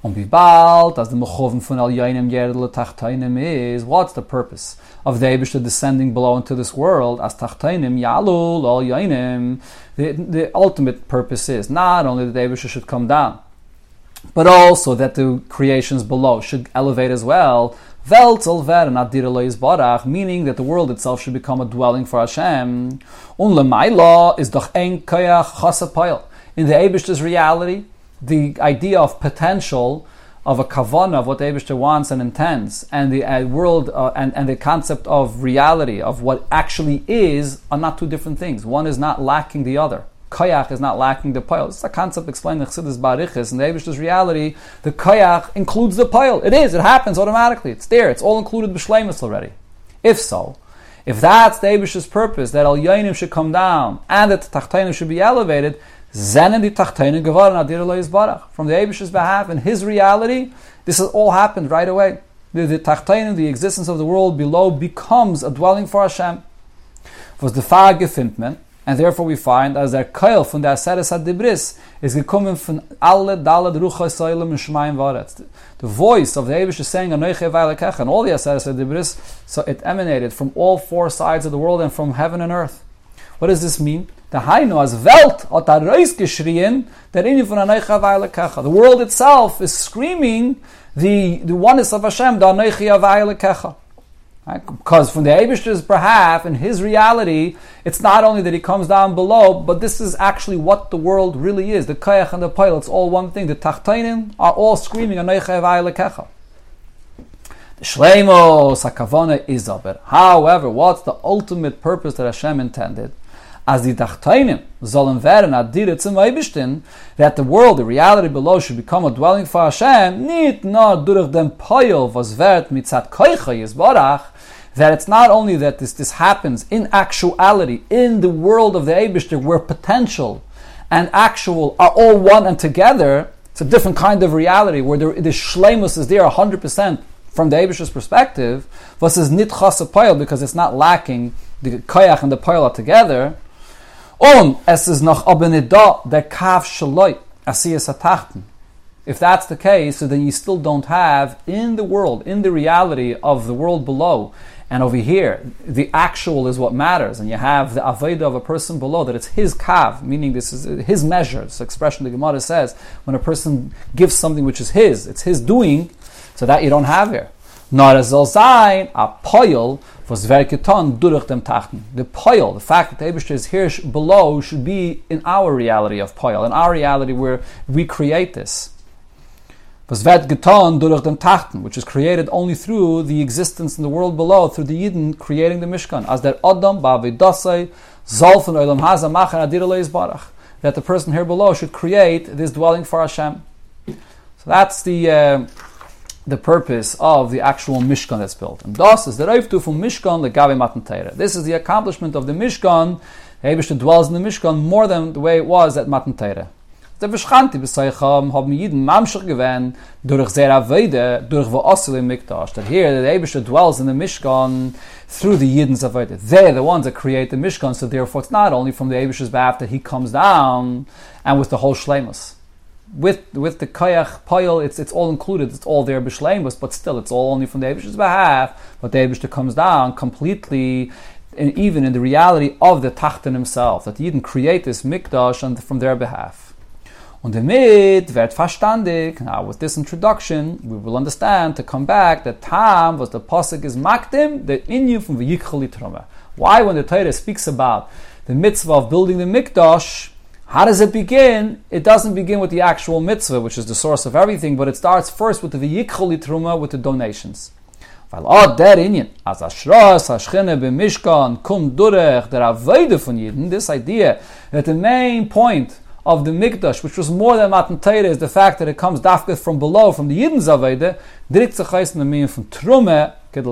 Und wie as the Mechoven von Al Yainim Yerdele Tachtainim is, what's the purpose of the Abishah descending below into this world? As Tachtainim Yalul Al Yainim. The, the ultimate purpose is not only that the Abishah should come down, but also that the creations below should elevate as well. Meaning that the world itself should become a dwelling for Hashem. Un is doch ein koyach In the Abishah's reality, the idea of potential of a kavana of what Eibishter wants and intends, and the uh, world uh, and, and the concept of reality of what actually is are not two different things. One is not lacking the other. Koyach is not lacking the pile. It's a concept explained in Chassidus Barichis. In the Eibishter's reality, the koyach includes the pile. It is. It happens automatically. It's there. It's all included b'shleimus already. If so, if that's the Abish's purpose, that Al Yainim should come down and that the should be elevated, From the Abish's behalf, in his reality, this has all happened right away. The, the the existence of the world below, becomes a dwelling for Hashem. Was the Far and therefore we find as der Keil von der Aseres Adibris is gekommen von alle Dalad Rucha Soilem und Shemaim Varetz. The voice of the Abish is saying and all the Aseres Adibris, so it emanated from all four sides of the world and from heaven and earth. What does this mean? The Hainu as Welt hat er der Inni von Anoiche Vailekech. The world itself is screaming the, the oneness of Hashem, the Anoiche Vailekech. Right? Because from the Eibishter's behalf, in his reality, it's not only that he comes down below, but this is actually what the world really is. The Kayach and the Pile, it's all one thing. The Tachtainim are all screaming, The Shleimo Sakavona is of it. However, what's the ultimate purpose that Hashem intended? As the Tachtainim sollen werden zum that the world, the reality below, should become a dwelling for Hashem, nicht durch was wird Yisborach, that it's not only that this, this happens in actuality, in the world of the Eibishter, where potential and actual are all one and together, it's a different kind of reality where the, the shlemus is there 100% from the Eibishter's perspective, versus nitchas poil because it's not lacking the koyach and the poil are together. Und es ist noch nicht da der kaf shaloi asiyas atachten. If that's the case, so then you still don't have in the world, in the reality of the world below, and over here, the actual is what matters, and you have the Aveda of a person below, that it's his kav, meaning this is uh, his measure. This expression the Gemara says, when a person gives something which is his, it's his doing, so that you don't have here. Not as sein, a poil, was verketon durch dem tachten. The poil, the fact that the is here below, should be in our reality of poil, in our reality where we create this was wird getan durch den Tachten, which is created only through the existence in the world below, through the Yidden creating the Mishkan. As der Adam ba'avidasai zol von olam haza machen adir barach. That the person here below should create this dwelling for Hashem. So that's the uh, the purpose of the actual Mishkan that's built. And das is the Reiftu from Mishkan legabe matan This is the accomplishment of the Mishkan. The dwells in the Mishkan more than the way it was at Matan Torah. Der Beschanti besoicham haben jeden Mamschach gewähnt durch sehr Aveide, durch Mikdash. That here, the Abisha dwells in the Mishkan through the Yidden's Aveide. They're the ones that create the Mishkan, so therefore it's not only from the Abisha's behalf that he comes down and with the whole Shlemus. With with the Kayach Payel, it's it's all included, it's all there Bishlemus, but still it's all only from the Abisha's behalf, but the Abisha comes down completely and even in the reality of the Tachten himself, that he didn't create this Mikdash and from their behalf. Und damit wird verstandig, now with this introduction, we will understand to come back that Tam was the Pasuk is Makdim, the Inyu from V'yichel Yitroma. Why when the Torah speaks about the mitzvah of building the Mikdash, how does it begin? It doesn't begin with the actual mitzvah, which is the source of everything, but it starts first with the V'yichel Yitroma, with the donations. This idea that the main point of the Mikdash, which was more than Matan Torah, is the fact that it comes dafka from below, from the Yidden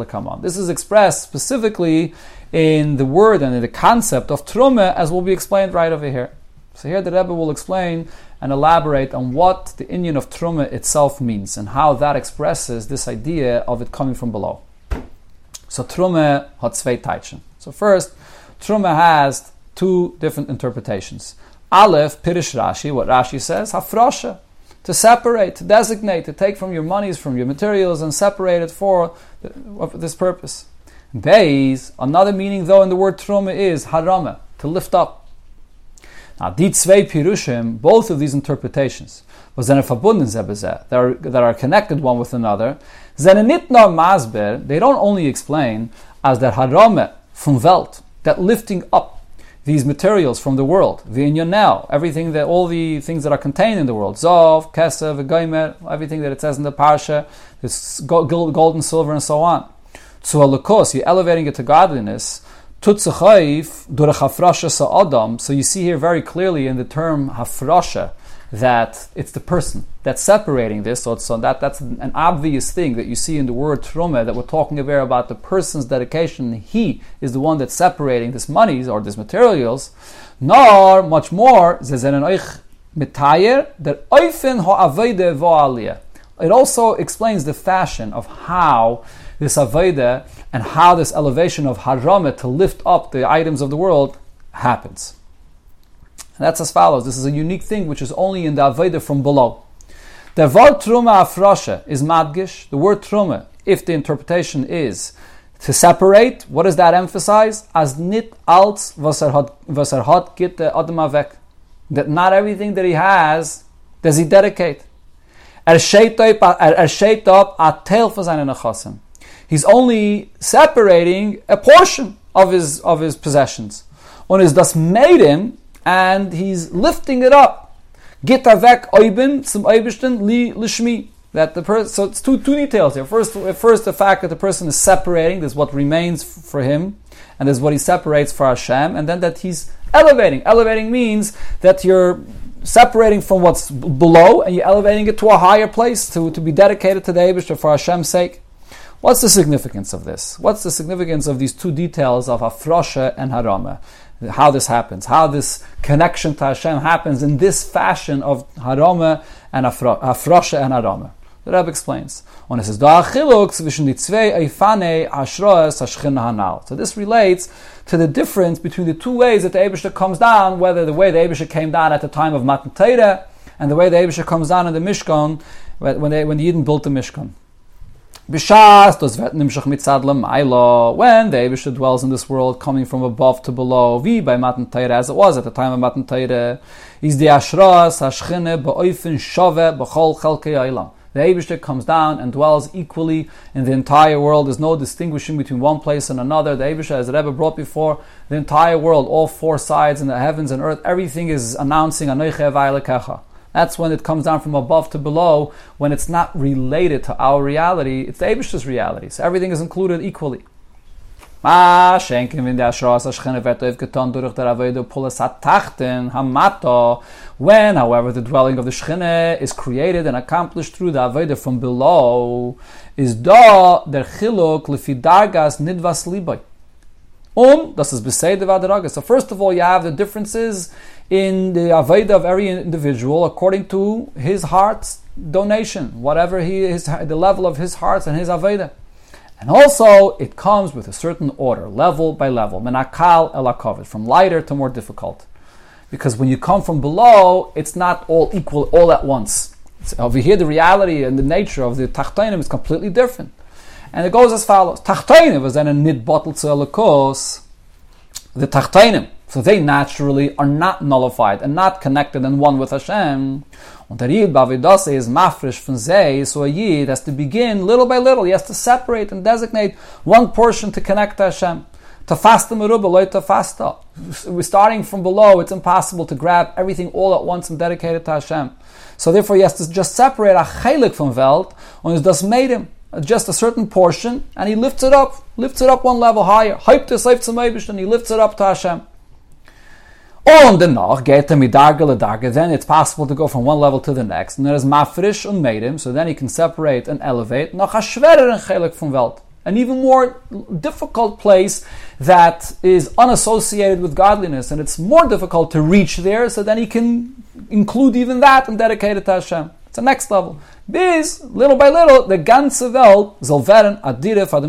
Kaman. This is expressed specifically in the word and in the concept of Trume, as will be explained right over here. So here the Rebbe will explain and elaborate on what the Indian of Trume itself means and how that expresses this idea of it coming from below. So Trume hat zwei. So first, Trume has two different interpretations. Aleph, Pirish Rashi, what Rashi says, Hafrosha, to separate, to designate, to take from your monies, from your materials, and separate it for this purpose. Beis, another meaning though in the word truma is harama, to lift up. Now, die zwei Pirushim, both of these interpretations, was then verbunden that are that are connected one with another. Zenenit nor masber, they don't only explain as der harame from Welt, that lifting up these materials from the world. the now, everything that all the things that are contained in the world, zov, kesev, gaimer, everything that it says in the parsha, this gold, and silver and so on. So alakos, you're elevating it to godliness. Tutzachaif durach sa'adam. So you see here very clearly in the term hafrasha that it's the person that's separating this. So, so that, that's an obvious thing that you see in the word truma that we're talking about about the person's dedication. He is the one that's separating this monies or these materials. Nor, much more, it also explains the fashion of how this avodah and how this elevation of harama to lift up the items of the world happens. And that's as follows. This is a unique thing which is only in the Aveda from below. The word Truma Afrasha is Madgish. The word Truma, if the interpretation is to separate, what does that emphasize? As nit alt was er hat git the Adam That not everything that he has does he dedicate. Er shaped up, er, er a tail for seine He's only separating a portion of his of his possessions. Und is das made him and he's lifting it up. Git avek oibin zum li lishmi. That the person, so it's two, two details here. First, first, the fact that the person is separating, this is what remains for him, and this is what he separates for Hashem, and then that he's elevating. Elevating means that you're separating from what's below and you're elevating it to a higher place to, to be dedicated to the Eibishter for Hashem's sake. What's the significance of this? What's the significance of these two details of Afrosha and Harama? how this happens, how this connection to Hashem happens in this fashion of Harama and Afrosha and Harama. The Rebbe explains. Und es Ashroes Hanal. So this relates to the difference between the two ways that the Abisha comes down, whether the way the Abisha came down at the time of Matan Torah and the way the Abisha comes down in the Mishkan when, they, when the Yidden built the Mishkan. Bishas does nimshach mitzad lemailo when the Eivisha dwells in this world, coming from above to below. Vi by Matan Torah, as it was at the time of Matan Torah, is the ashras hashchine ba'oifen shove b'chol chelkei olam. The Eivisha comes down and dwells equally in the entire world. There's no distinguishing between one place and another. The Eivisha, as Rebbe brought before, the entire world, all four sides in the heavens and earth, everything is announcing Anoiche Vailekecha. That's when it comes down from above to below, when it's not related to our reality, it's the Abish's reality. So everything is included equally. When, however, the dwelling of the Shechine is created and accomplished through the Aveda from below, is da der Chiluk lefi dargas nidvas liboy. Um, das ist besede So first of all, you have the differences in the Aveda of every individual according to his heart's donation, whatever he is, the level of his hearts and his Aveda. And also, it comes with a certain order, level by level, menakal elakovit, from lighter to more difficult. Because when you come from below, it's not all equal all at once. Over here, the reality and the nature of the tachtonim is completely different. And it goes as follows: Tachtonim was then a nid bottle to the tachtonim so they naturally are not nullified and not connected and one with Hashem. Und der Yid Bavidase is mafresh from zay, so a Yid has to begin little by little. He has to separate and designate one portion to connect to Hashem. To fast meruba, loy to fasta. We're starting from below. It's impossible to grab everything all at once and dedicate it to Hashem. So therefore, he has to just separate a chaylik from Welt, and das made him just a certain portion, and he lifts it up, lifts it up one level higher. Hype this life to and he lifts it up to Hashem. Und danach geht er mit Darge le Darge, then it's possible to go from one level to the next. And there is mafrish und medim, so then he can separate and elevate. Noch a schwereren chelik from Welt. An even more difficult place that is unassociated with godliness, and it's more difficult to reach there, so then he can include even that and dedicate it to Hashem. It's the next level. Bis, little by little, the ganze Welt soll werden adire von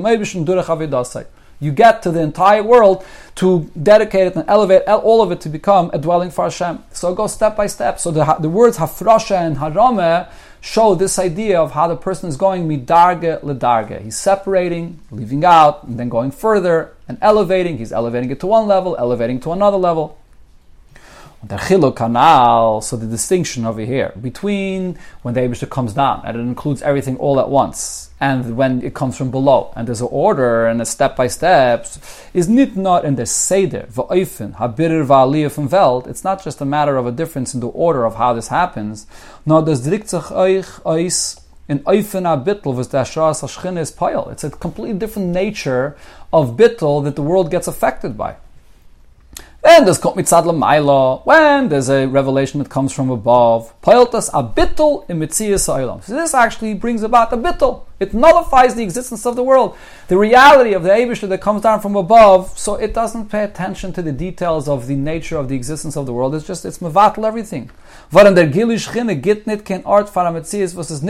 durch Avidasai you get to the entire world to dedicate it and elevate all of it to become a dwelling for Hashem. So go step by step. So the, the words hafrasha and harame show this idea of how the person is going midarge ledarge. He's separating, leaving out, and then going further and elevating. He's elevating it to one level, elevating to another level. The chiluk kanal, so the distinction over here between when the Abishah comes down and it includes everything all at once, and when it comes from below, and there's an order and a step by steps, is nit not in the seder va'oifen habirir va'aliyah from veld. It's not just a matter of a difference in the order of how this happens. No, there's drikt euch eis in oifen a bittel was the ashras is pile. It's a completely different nature of bittel that the world gets affected by. Then there's Kot Mitzad Maila, when there's a revelation that comes from above. Poiltas a bittul in Mitzias Olam. So this actually brings about a bittul. It nullifies the existence of the world. The reality of the Abishah that comes down from above, so it doesn't pay attention to the details of the nature of the existence of the world. It's just, it's mevatel everything. Varam der Gilish Chine git nit ken art versus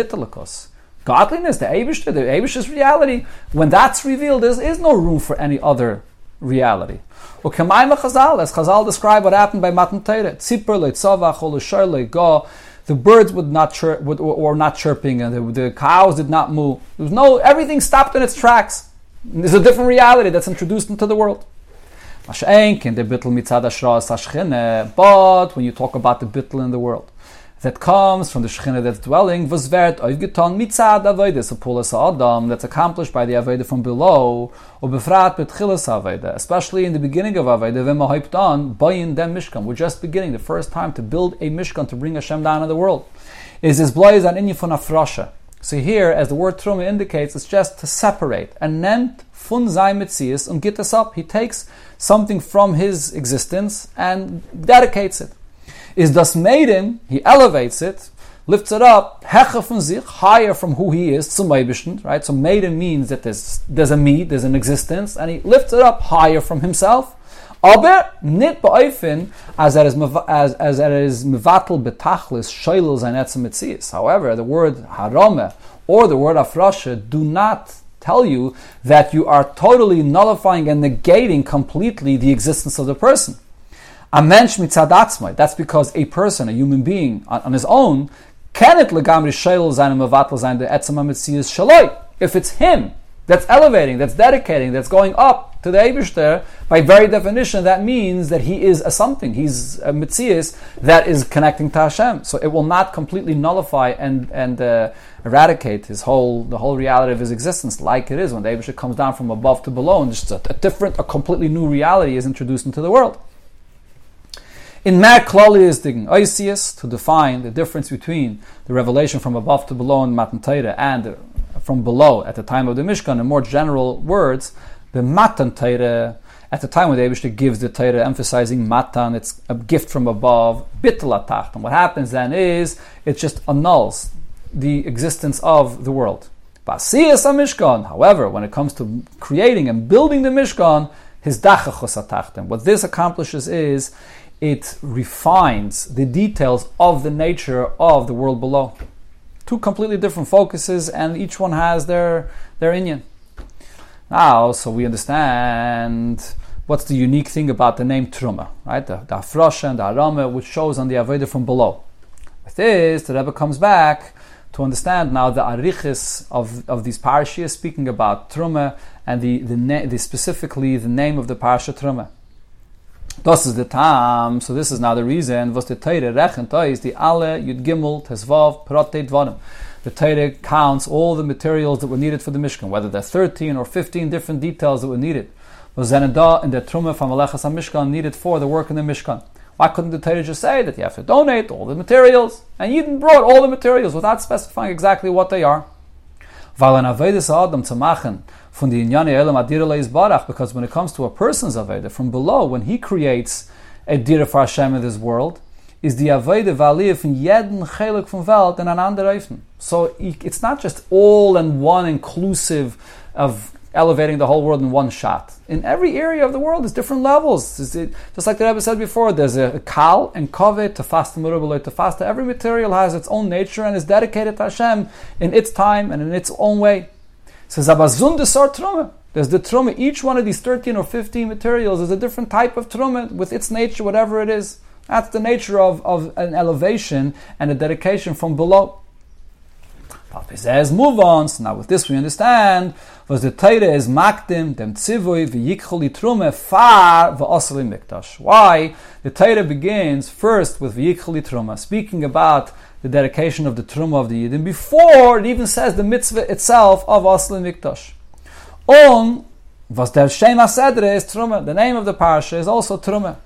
godliness, the Abishah, the Abishah's reality, when that's revealed, there is no room for any other reality. Chazal, as Chazal describe what happened by Matan Torah, Tzipur. The birds would not chirp, would, were not chirping, and the, the, cows did not move. There was no everything stopped in its tracks. There's a different reality that's introduced into the world. But when you talk about the bittul in the world, that comes from the Shekhinah that's dwelling, was vert aufgetan mitzad avodah, so pulas adam, that's accomplished by the avodah from below, or befrat betchilas avodah, especially in the beginning of avodah, when hyped on, bayin dem mishkan, we're just beginning, the first time to build a mishkan, to bring Hashem down in the world. Is this blois an inyan von afrasha. So here, as the word truma indicates, it's just to separate, and nent fun mitzias, and get us up, he takes something from his existence and dedicates it is das Maiden, he elevates it, lifts it up, hecha from sich, higher from who he is, zum Eibischen, right? So Maiden means that there's, there's a me, there's an existence, and he lifts it up higher from himself. Aber nit beoifin as it is as as it is mevatel betachlis shoylos and etzemitzias. However, the word harame or the word afrasha do not tell you that you are totally nullifying and negating completely the existence of the person. A mensch mitzadatzmai. That's because a person, a human being, on, on his own, cannot legamri shayl zayin mevatel zayin the mitzias shaloi. If it's him that's elevating, that's dedicating, that's going up to the Eibishter, by very definition, that means that he is a something. He's a mitzias that is connecting to Hashem. So it will not completely nullify and and uh, eradicate his whole the whole reality of his existence, like it is when the Eibishter comes down from above to below, and just a, a different, a completely new reality is introduced into the world. In Mer Klali is the Oisius to define the difference between the revelation from above to below in Matan Torah and from below at the time of the Mishkan. In more general words, the Matan Torah at the time when the Abishta gives the Torah, emphasizing Matan, it's a gift from above, Bitla And what happens then is it just annuls the existence of the world. Basiyas Mishkan, however, when it comes to creating and building the Mishkan, his dachachos What this accomplishes is it refines the details of the nature of the world below. Two completely different focuses, and each one has their their inyan. Now, so we understand what's the unique thing about the name Truma, right? The, the Afrosha and the Arama, which shows on the Aveda from below. With this, the Rebbe comes back to understand now the arichis of, of these parashas, speaking about Truma and the, the, the specifically the name of the parasha Truma. Das is the time, so this is now the reason, was the Teire rechent is the alle Yud Gimel Tesvav Prote Dvarim. The Teire counts all the materials that were needed for the Mishkan, whether they're 13 or 15 different details that were needed. Was Zeneda and the Truma from Alechas Mishkan needed for the work in the Mishkan. Why couldn't the Torah just say that you have to donate all the materials? And Yidden brought all the materials without specifying exactly what they are. Weil ein Avedis Adam zu machen, from the Inyani Elam Adirale is Barach, because when it comes to a person's Aveda, from below, when he creates a Dira for Hashem in this world, is the Aveda Valiyah from Jeden Chelik from Welt and an Eifen. So it's not just all and one inclusive of elevating the whole world in one shot. In every area of the world, there's different levels. Just like the Rebbe said before, there's a, kal and kaveh, tefasta merubah, tefasta. Every material has its own nature and is dedicated to Hashem in its time and in its own way. Says Abazun desar truma. There's the truma. Each one of these 13 or 15 materials is a different type of truma with its nature, whatever it is. That's the nature of, of an elevation and a dedication from below. Says move on. So now with this we understand was the Torah is makdim dem tzivui v'yikholi trume far v'osli mikdash. Why the Torah begins first with v'yikholi truma, speaking about the dedication of the truma of the Yidden before it even says the mitzvah itself of osli mikdash. On was der Shem Asedre is truma. The name of the parsha is also truma.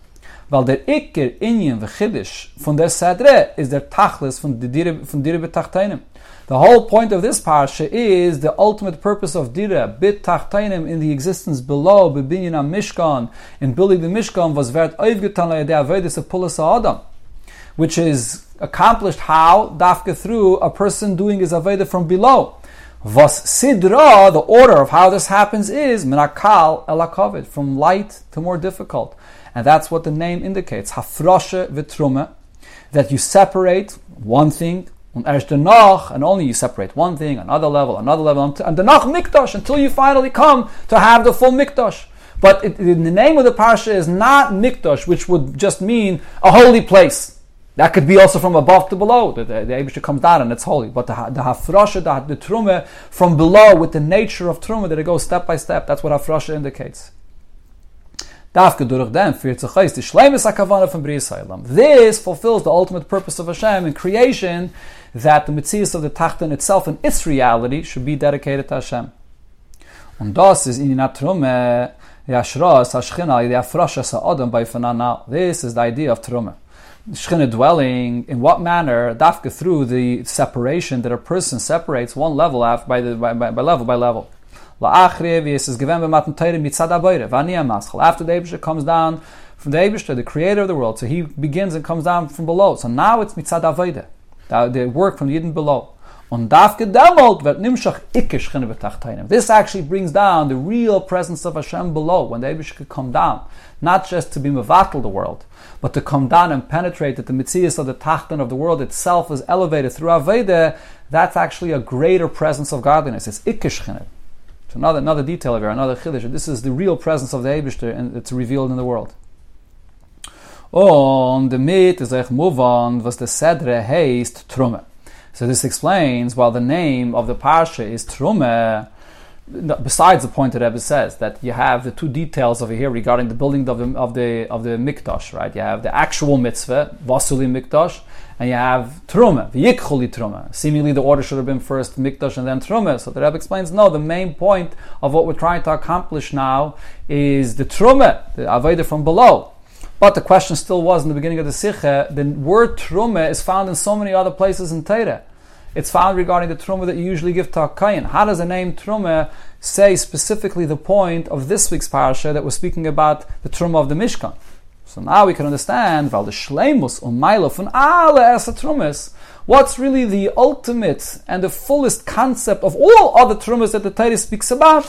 Weil der Iker, Inyan, V'chidish von der Sedre is der Tachlis von Dire Betachteinem. The whole point of this parsha is the ultimate purpose of Dira, bit tachtainim, in the existence below, bebinyan mishkan, in building the mishkan, was vert oivgetan la'yadei a pulas adam, which is accomplished how? Dafka through a person doing his aveda from below. Vas sidra, the order of how this happens is minakal elakovid, from light to more difficult. And that's what the name indicates. Hafroshe v'trume, that you separate one thing and and only you separate one thing, another level, another level, and danach mikdash, until you finally come to have the full mikdash. But it, the name of the parsha is not mikdash, which would just mean a holy place. That could be also from above to below. The, the, comes down and it's holy. But the, the hafrasha, the, the truma from below with the nature of truma, that it goes step by step. That's what hafrasha indicates. This fulfills the ultimate purpose of Hashem in creation, that the mitzvahs of the Tachton itself and its reality should be dedicated to Hashem. Und das ist in Trumme, Yashras, the by. This is the idea of Trumme. Shechina dwelling, in what manner, dafka through the separation that a person separates one level by, the, by, by, by level by level. After the Abisha comes down from the Abisha, the creator of the world, so he begins and comes down from below. So now it's mitzad avodah the work from the Yidden below. This actually brings down the real presence of Hashem below, when the Abish could come down, not just to be mevatel the world, but to come down and penetrate that the mitzias of the tachton of the world itself is elevated through Aveda, that's actually a greater presence of godliness. It's ikish So another, another detail of here, another chiddush. This is the real presence of the Eibishter and it's revealed in the world. Und damit is euch move on, was the Sedre heißt Trumme. So this explains, while the name of the Parsha is Trumme, besides the point that Rebbe says that you have the two details over here regarding the building of the of the of the mikdash, right? You have the actual mitzvah, vasuli mikdash, and you have truma, yikhuli truma. Seemingly, the order should have been first mikdash and then truma. So the Rebbe explains, no, the main point of what we're trying to accomplish now is the truma, the avodah from below. But the question still was in the beginning of the Sikha, the word Truma is found in so many other places in Torah. It's found regarding the Truma that you usually give to Akayin. How does the name Truma say specifically the point of this week's parasha that we're speaking about the Truma of the Mishkan? So now we can understand, while the Shleimus Umayla von alle Esa Trumas, what's really the ultimate and the fullest concept of all other Trumas that the Torah speaks about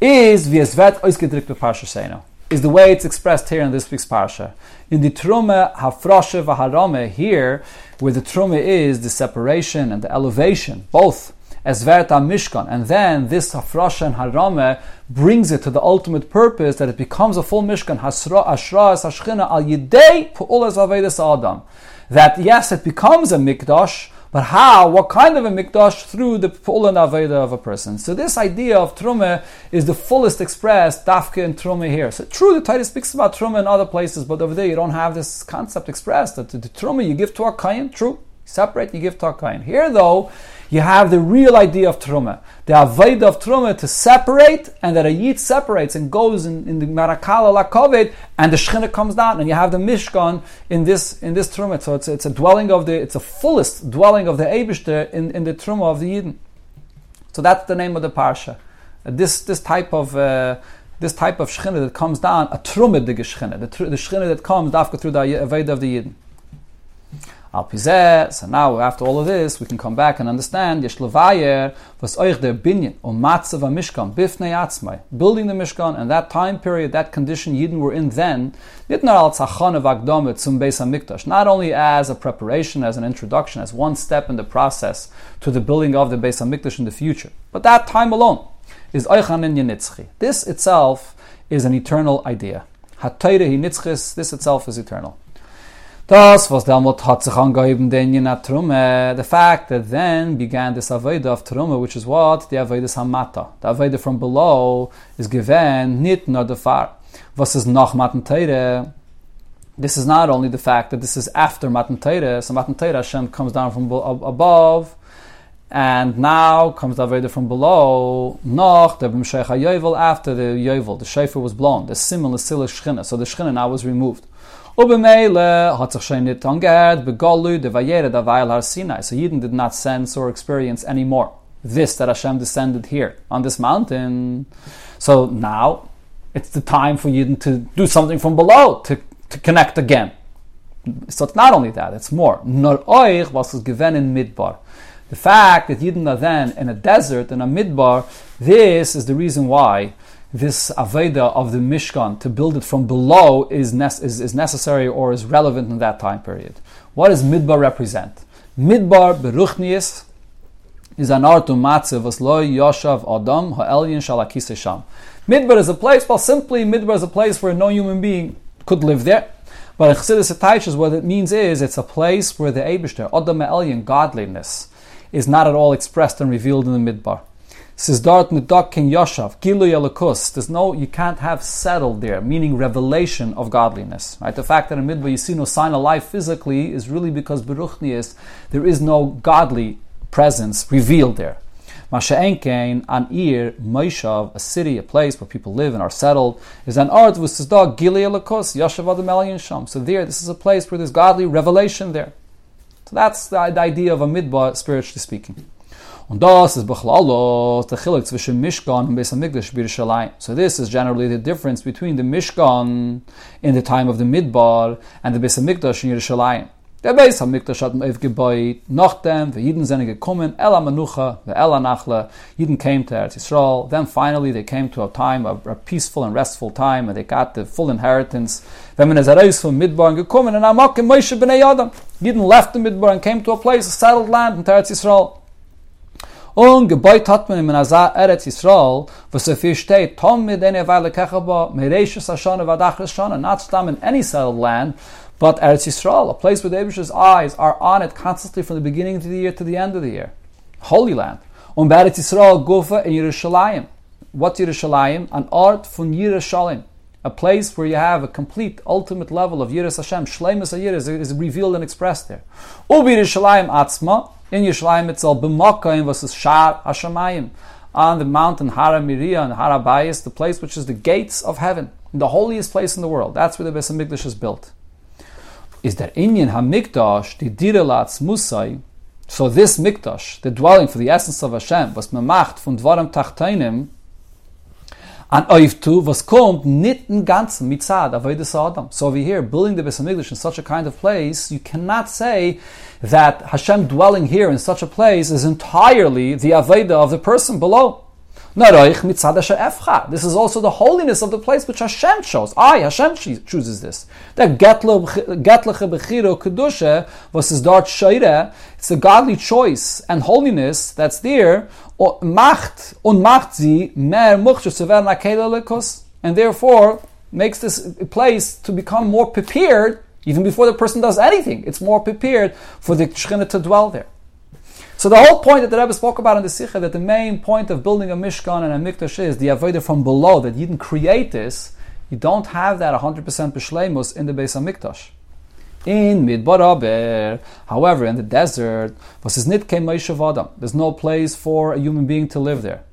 is wird ausgedrückt Parsha Seino is the way it's expressed here in this week's parsha. In the Trume Hafroshe Vaharame, here, where the Trume is the separation and the elevation, both as Verta Mishkan, and then this Hafroshe and Harame brings it to the ultimate purpose that it becomes a full Mishkan, Hasra, Ashra, Hashchina, Al Yidei, Pu'ulas Adam. That yes, it becomes a Mikdash, but how? What kind of a mikdash? Through the Pulan Aveda of a person. So this idea of Trume is the fullest expressed Dafke and Trume here. So true, the Titus speaks about Trume in other places, but over there you don't have this concept expressed. That the, the Trume you give to a Kayan, true. Separate, you give to a Kayan. Here though, you have the real idea of truma, the avoid of truma to separate, and that a yid separates and goes in, in the marakala lakovid, and the shechina comes down, and you have the mishkan in this in this truma. So it's, it's a dwelling of the it's a fullest dwelling of the Eibishter in, in the truma of the yidden. So that's the name of the parsha. Uh, this this type of uh, this type of shechina that comes down, a truma the shechina, the, the shechina that comes after through the avoid of the yidden. Al Pizeh, so now after all of this, we can come back and understand Yeshlevayer was euch der Binyan um or Matzav Mishkan Bifnei Atzmai, building the Mishkan and that time period, that condition Yidden were in then, not only as a preparation, as an introduction, as one step in the process to the building of the Beis Hamikdash in the future, but that time alone is Euchanin Yenitzchi. This itself is an eternal idea. Hatayre Hi Nitzchis, this itself is eternal. Das, was Delmot hat sich angeheben, den Jenat Trumme, the fact that then began this Aveda of Trumme, which is what? The Aveda Hamata. The Aveda from below is given, nit nor the far. Was is noch Matan Teire? This is not only the fact that this is after Matan Teire, so Matan Teire Hashem comes down from above, and now comes the Aveda from below, noch, the B'msheich HaYovel, after the Yovel, the Shofar was blown, the Simon, the Sila Shchina, so the Shchina now was removed. Ubemele hat sich schon nicht angehört, de vayere da har Sinai. So Yidden did not sense or experience anymore this that Hashem descended here on this mountain. So now it's the time for Yidden to do something from below, to, to connect again. So it's not only that, it's more. Nor euch was given in Midbar. The fact that Yidden are then in a desert, in a Midbar, this is the reason why this Aveda of the Mishkan, to build it from below, is, ne- is, is, necessary or is relevant in that time period. What does Midbar represent? Midbar Beruchnius is an art to matze was loy yoshav adam ha'elyin shalakise sham. Midbar is a place, well, simply Midbar is a place where no human being could live there. But in Chassidus what it means is it's a place where the Eibishter, Adam Elyon, godliness, is not at all expressed and revealed in the Midbar. Says Dart Nidakin Yoshav, Gilu Yalakus. There's no, you can't have settled there, meaning revelation of godliness. Right? The fact that in Midbar you see no sign of life physically is really because Beruchnius, there is no godly presence revealed there. Masha'enkein, an ir, a city, a place where people live and are settled, is an art dog, Gilead Lakos, Yashav Adam Sham. So there, this is a place where there's godly revelation there. So that's the, the idea of a midbar, spiritually speaking. Und das ist bechlalo the chilek zwischen Mishkan and Beis Hamikdash. So this is generally the difference between the Mishkan in the time of the Midbar and the Beis Hamikdash in Yerushalayim. Der Beis Hamikdash hat man aufgebaut, nachdem die Jiden sind gekommen, the Ela Nachla, Jiden came to Eretz Yisrael, then finally they came to a time, a, a peaceful and restful time, and they got the full inheritance. Wenn man es heraus vom Midbar gekommen, and Amak and Moshe b'nei Adam, Jiden left the Midbar and came to a place, a settled land in Eretz Yisrael. Und gebaut hat man in Asa Eretz Yisrael, was so viel steht, Tom mit eine Weile kechaba, Shana, not stam in any settled land, but Eretz Yisrael, a place where the eyes are on it constantly from the beginning of the year to the end of the year. Holy land. Und Eretz Yisrael Gufa in Yerushalayim. What's Yerushalayim? An art von Yerushalayim. A place where you have a complete, ultimate level of Yiras Hashem. Shleimus HaYiras is revealed and expressed there. Ubi Yerushalayim Atzma, in Yerushalayim itself, b'makayim was Shar Hashemayim, on the mountain Hara Miriya and Hara Bayis, the place which is the gates of heaven, the holiest place in the world. That's where the Beis Hamikdash is built. Is there Inyan Hamikdash, the Direlatz Musai, so this Mikdash, the dwelling for the essence of Hashem, was memacht von Dvaram Tachtainim, an Oivtu, was kommt nicht im Ganzen, mitzad, avodas Adam. So over here, building the Beis in such a kind of place, you cannot say that Hashem dwelling here in such a place is entirely the Aveda of the person below. This is also the holiness of the place which Hashem chose. I, Hashem chooses this. That Getleche Bechiro Kedusha was his dart. It's a godly choice and holiness that's there. And therefore makes this place to become more prepared even before the person does anything. It's more prepared for the Shekhinah to dwell there. So the whole point that the Rebbe spoke about in the Sikha, that the main point of building a Mishkan and a Mikdash is the Avodah from below, that you didn't create this, you don't have that 100% B'Shleimus in the Beis HaMikdash. In Midbar however, in the desert. There's no place for a human being to live there,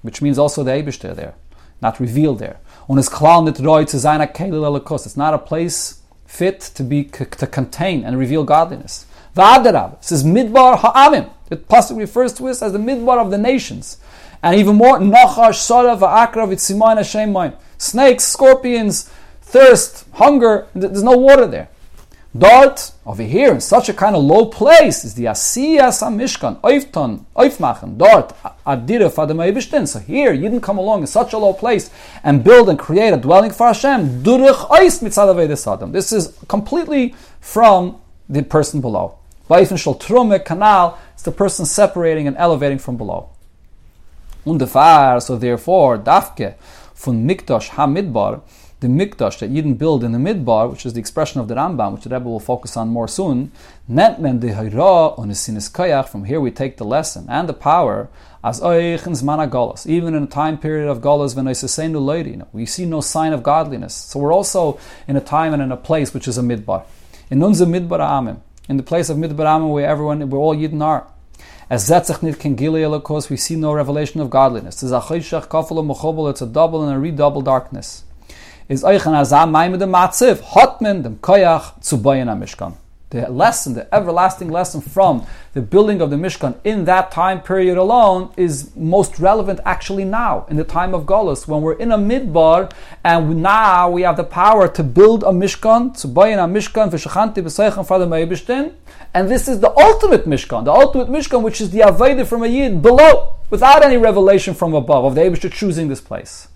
which means also the Eibishter there, not revealed there. On his It's not a place fit to be to contain and reveal godliness. V'adarab says Midbar Ha'amim. It possibly refers to us as the Midbar of the nations. And even more, Nachash, Sara, Va'akra, Vitzimain, Hashem, Snakes, scorpions, thirst, hunger, there's no water there. Dort, over here, in such a kind of low place, is the Asiyas Mishkan, Oifton, Oifmachen, dort, Adira Fadama So here, you didn't come along in such a low place and build and create a dwelling for Hashem. Durich Ois Mitzadavedis This is completely from the person below. Vaifen Shal Trume, canal, it's the person separating and elevating from below. Und so therefore, Dafke, von Mikdash HaMidbar, the Mikdash that Yidden build in the Midbar, which is the expression of the Rambam, which the Rebbe will focus on more soon, net men de hayra on sinis koyach. From here we take the lesson and the power as oich and zman golas. Even in a time period of golas, v'noisesenu loyri, we see no sign of godliness. So we're also in a time and in a place which is a Midbar. In unser Midbar Amim, in the place of Midbar Amim where everyone, where all Yidden are. As Zetzach nit ken we see no revelation of godliness. It's a double and a redouble darkness is euchen azam maim dem matziv hot men dem koyach mishkan the lesson, the everlasting lesson from the building of the Mishkan in that time period alone is most relevant actually now, in the time of Golos, when we're in a midbar and now we have the power to build a Mishkan, to buy in a Mishkan, for the and this is the ultimate Mishkan, the ultimate Mishkan, which is the Aveda from a Yid below, without any revelation from above, of the Abishah choosing this place.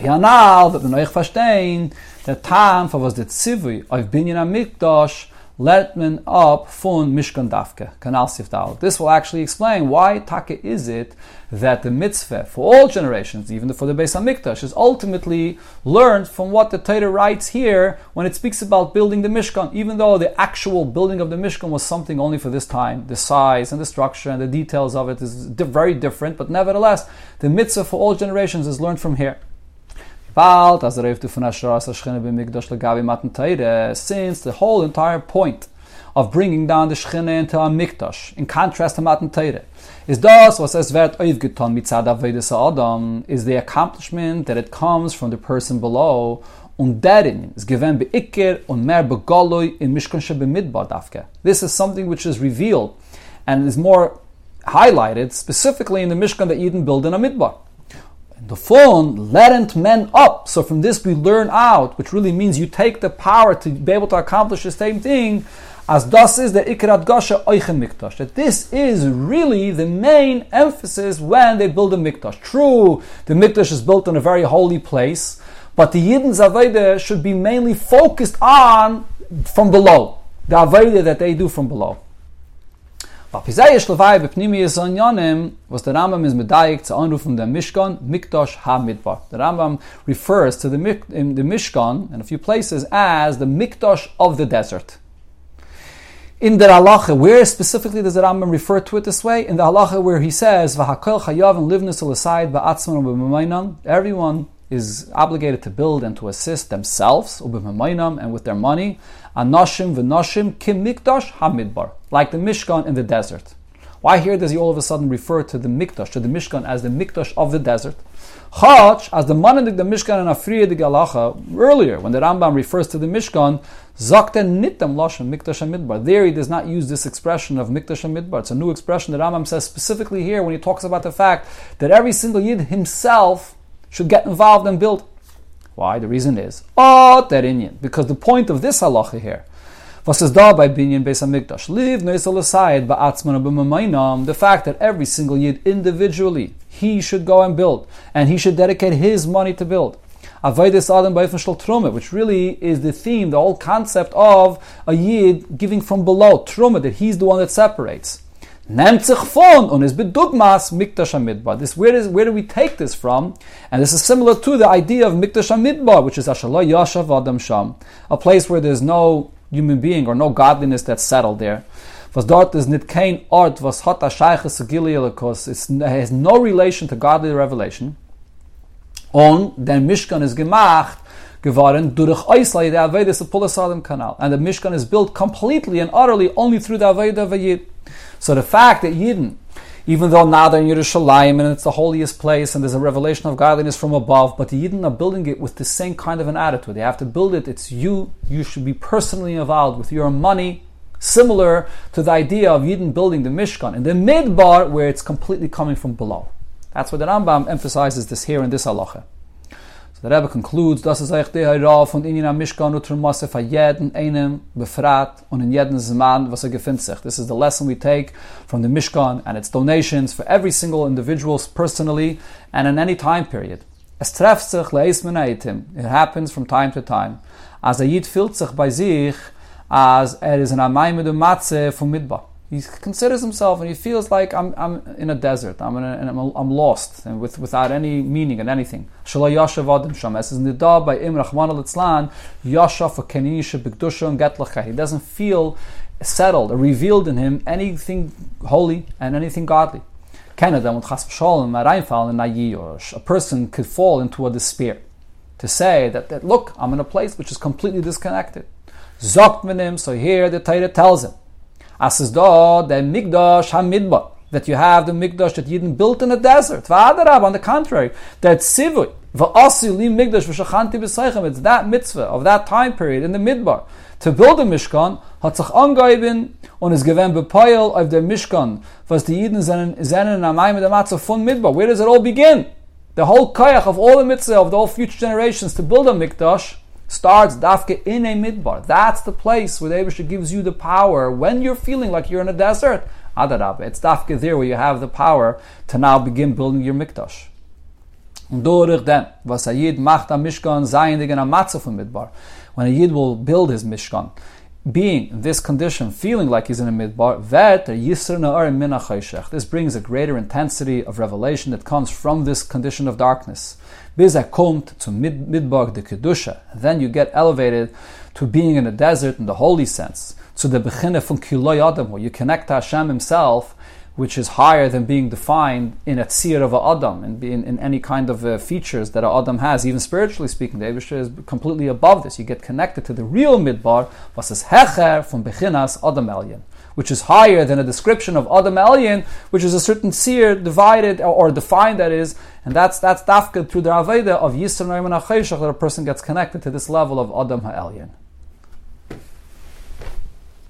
Pianal, that the Noach verstehen, der Tam, for was the Tzivui of Binyan HaMikdash, let men up fun Mishkan Dafke, Kanal Sifdal. This will actually explain why Taka is it that the mitzvah for all generations, even for the Beis Hamikdash, is ultimately learned from what the Torah writes here when it speaks about building the Mishkan, even though the actual building of the Mishkan was something only for this time. The size and the structure and the details of it is very different, but nevertheless, the mitzvah for all generations is learned from here. Bald, as b'mikdash matan teire, since the whole entire point of bringing down the Shchine into a mikdash, in contrast to matan teire, is das, was es wird aufgetan mitzad Avedes Adam, is the accomplishment that it comes from the person below, und derin is given beikir und mer begoloi in Mishkan shebemidbar dafke. This is something which is revealed and is more highlighted specifically in the Mishkan that Eden built in a midbar the phone lerent men up. So from this we learn out, which really means you take the power to be able to accomplish the same thing. As das is the ikrat gasha oichen mikdash. That this is really the main emphasis when they build a mikdash. True, the mikdash is built in a very holy place, but the yidden zaveda should be mainly focused on from below. The aveda that they do from below. Vapizayish levai bepnimiyas onyonim was the Rambam is medayik to anrufen the Mishkan Mikdash HaMidbar. The Rambam refers to the, in the Mishkan in a few places as the Mikdash of the desert. In the halacha, where specifically does the Rambam refer to it this way? In the halacha where he says, "V'hakol chayav and livnus ba'atzman Everyone is obligated to build and to assist themselves and with their money. Anoshim hamidbar like the Mishkan in the desert. Why here does he all of a sudden refer to the Mikdash, to the Mishkan as the Mikdash of the desert? Chach, as the Manadik, the Mishkan and Afriya the Galacha, earlier, when the Rambam refers to the Mishkan, Zakten nitam lashon Mikdash Midbar. There he does not use this expression of Mikdash Midbar. It's a new expression that Rambam says specifically here when he talks about the fact that every single Yid himself should get involved and build. Why? The reason is, oh, because the point of this halacha here was is da bei Binyan Beis HaMikdash? Live noisel aside ba'atzman b'mamayinam, the fact that every single Yid individually, he should go and build, and he should dedicate his money to build. Avoidus Adam Ba'ifn Terumah, which really is the theme, the whole concept of a Yid giving from below, Terumah, that he's the one that separates. Nehmt sich von und is bedugmas Mikdash HaMidbar. This, where, is, where do we take this from? And this is similar to the idea of Mikdash HaMidbar, which is Ashallah Yashav Adam Sham, a place where there's no human being or no godliness that's settled there. Was dort is nit kein ort was hat a sheiches gililikos. It has no relation to godly revelation. Und der Mishkan is gemacht Aveda Pulisadim Kanal. And the Mishkan is built completely and utterly only through the Aveda of Yid. So the fact that Yidden, even though now they're in Yerushalayim and it's the holiest place and there's a revelation of godliness from above, but the Yidden are building it with the same kind of an attitude. They have to build it, it's you, you should be personally involved with your money, similar to the idea of Yidden building the Mishkan in the midbar where it's completely coming from below. That's what the Rambam emphasizes this here in this halacha. So the Rebbe concludes, das ist euch der Hera von Inyan HaMishkan und Trumasse für jeden einen befragt und in jeden Zman, was er gefindt sich. This is the lesson we take from the Mishkan and its donations for every single individual personally and in any time period. Es trefft sich leis menaitim. It happens from time to time. As a Yid fühlt sich bei sich, as er is an Amay mit dem Matze vom Midbar. He considers himself and he feels like I'm, I'm in a desert, I'm, in I'm, lost and with, without any meaning and anything. Shalom Yashav Adam Sham. It says in the Dab by Im Rachman al Itzlan, Yashav a Kenisha Bigdusha and Getlacha. He doesn't feel settled or revealed in him anything holy and anything godly. Canada, A person could fall into a despair to say that, that look, I'm in a place which is completely disconnected. Zokt so here the Torah tells him. As is da, the Mikdash HaMidbar, that you have the Mikdash that Yidden built in the desert. V'adarab, on the contrary, that Sivui, it's that mitzvah of that time period in the Midbar. To build a Mishkan, hat sich angegeben und gewinnt bepeil auf der Mishkan, was die Yidden seinen in Amayim mit der Matzah Midbar. Where does it all begin? The whole koyach of all the mitzvah of the whole future generations to build a mikdash starts dafke in a midbar. That's the place where the Eibishter gives you the power when you're feeling like you're in a desert. Adarab, it's dafke there where you have the power to now begin building your mikdash. Durch dem, was a Yid Mishkan, in von Midbar. When a Yid will build his Mishkan, being in this condition, feeling like he's in a midbar, this brings a greater intensity of revelation that comes from this condition of darkness. Kommt zum Midbar de Kedusha. Then you get elevated to being in the desert in the holy sense. To the Kiloi Adam, where you connect to Hashem Himself, which is higher than being defined in a tzir of a Adam, and in, in, any kind of uh, features that a Adam has, even spiritually speaking. The Eibishter is completely above this. You get connected to the real Midbar, was Hecher from Bechinas Adam Elyon which is higher than a description of Adam Elyon, which is a certain seer divided or, defined, that is, and that's that's dafka through the Aveda of Yisrael that a person gets connected to this level of Adam Ha'elyon.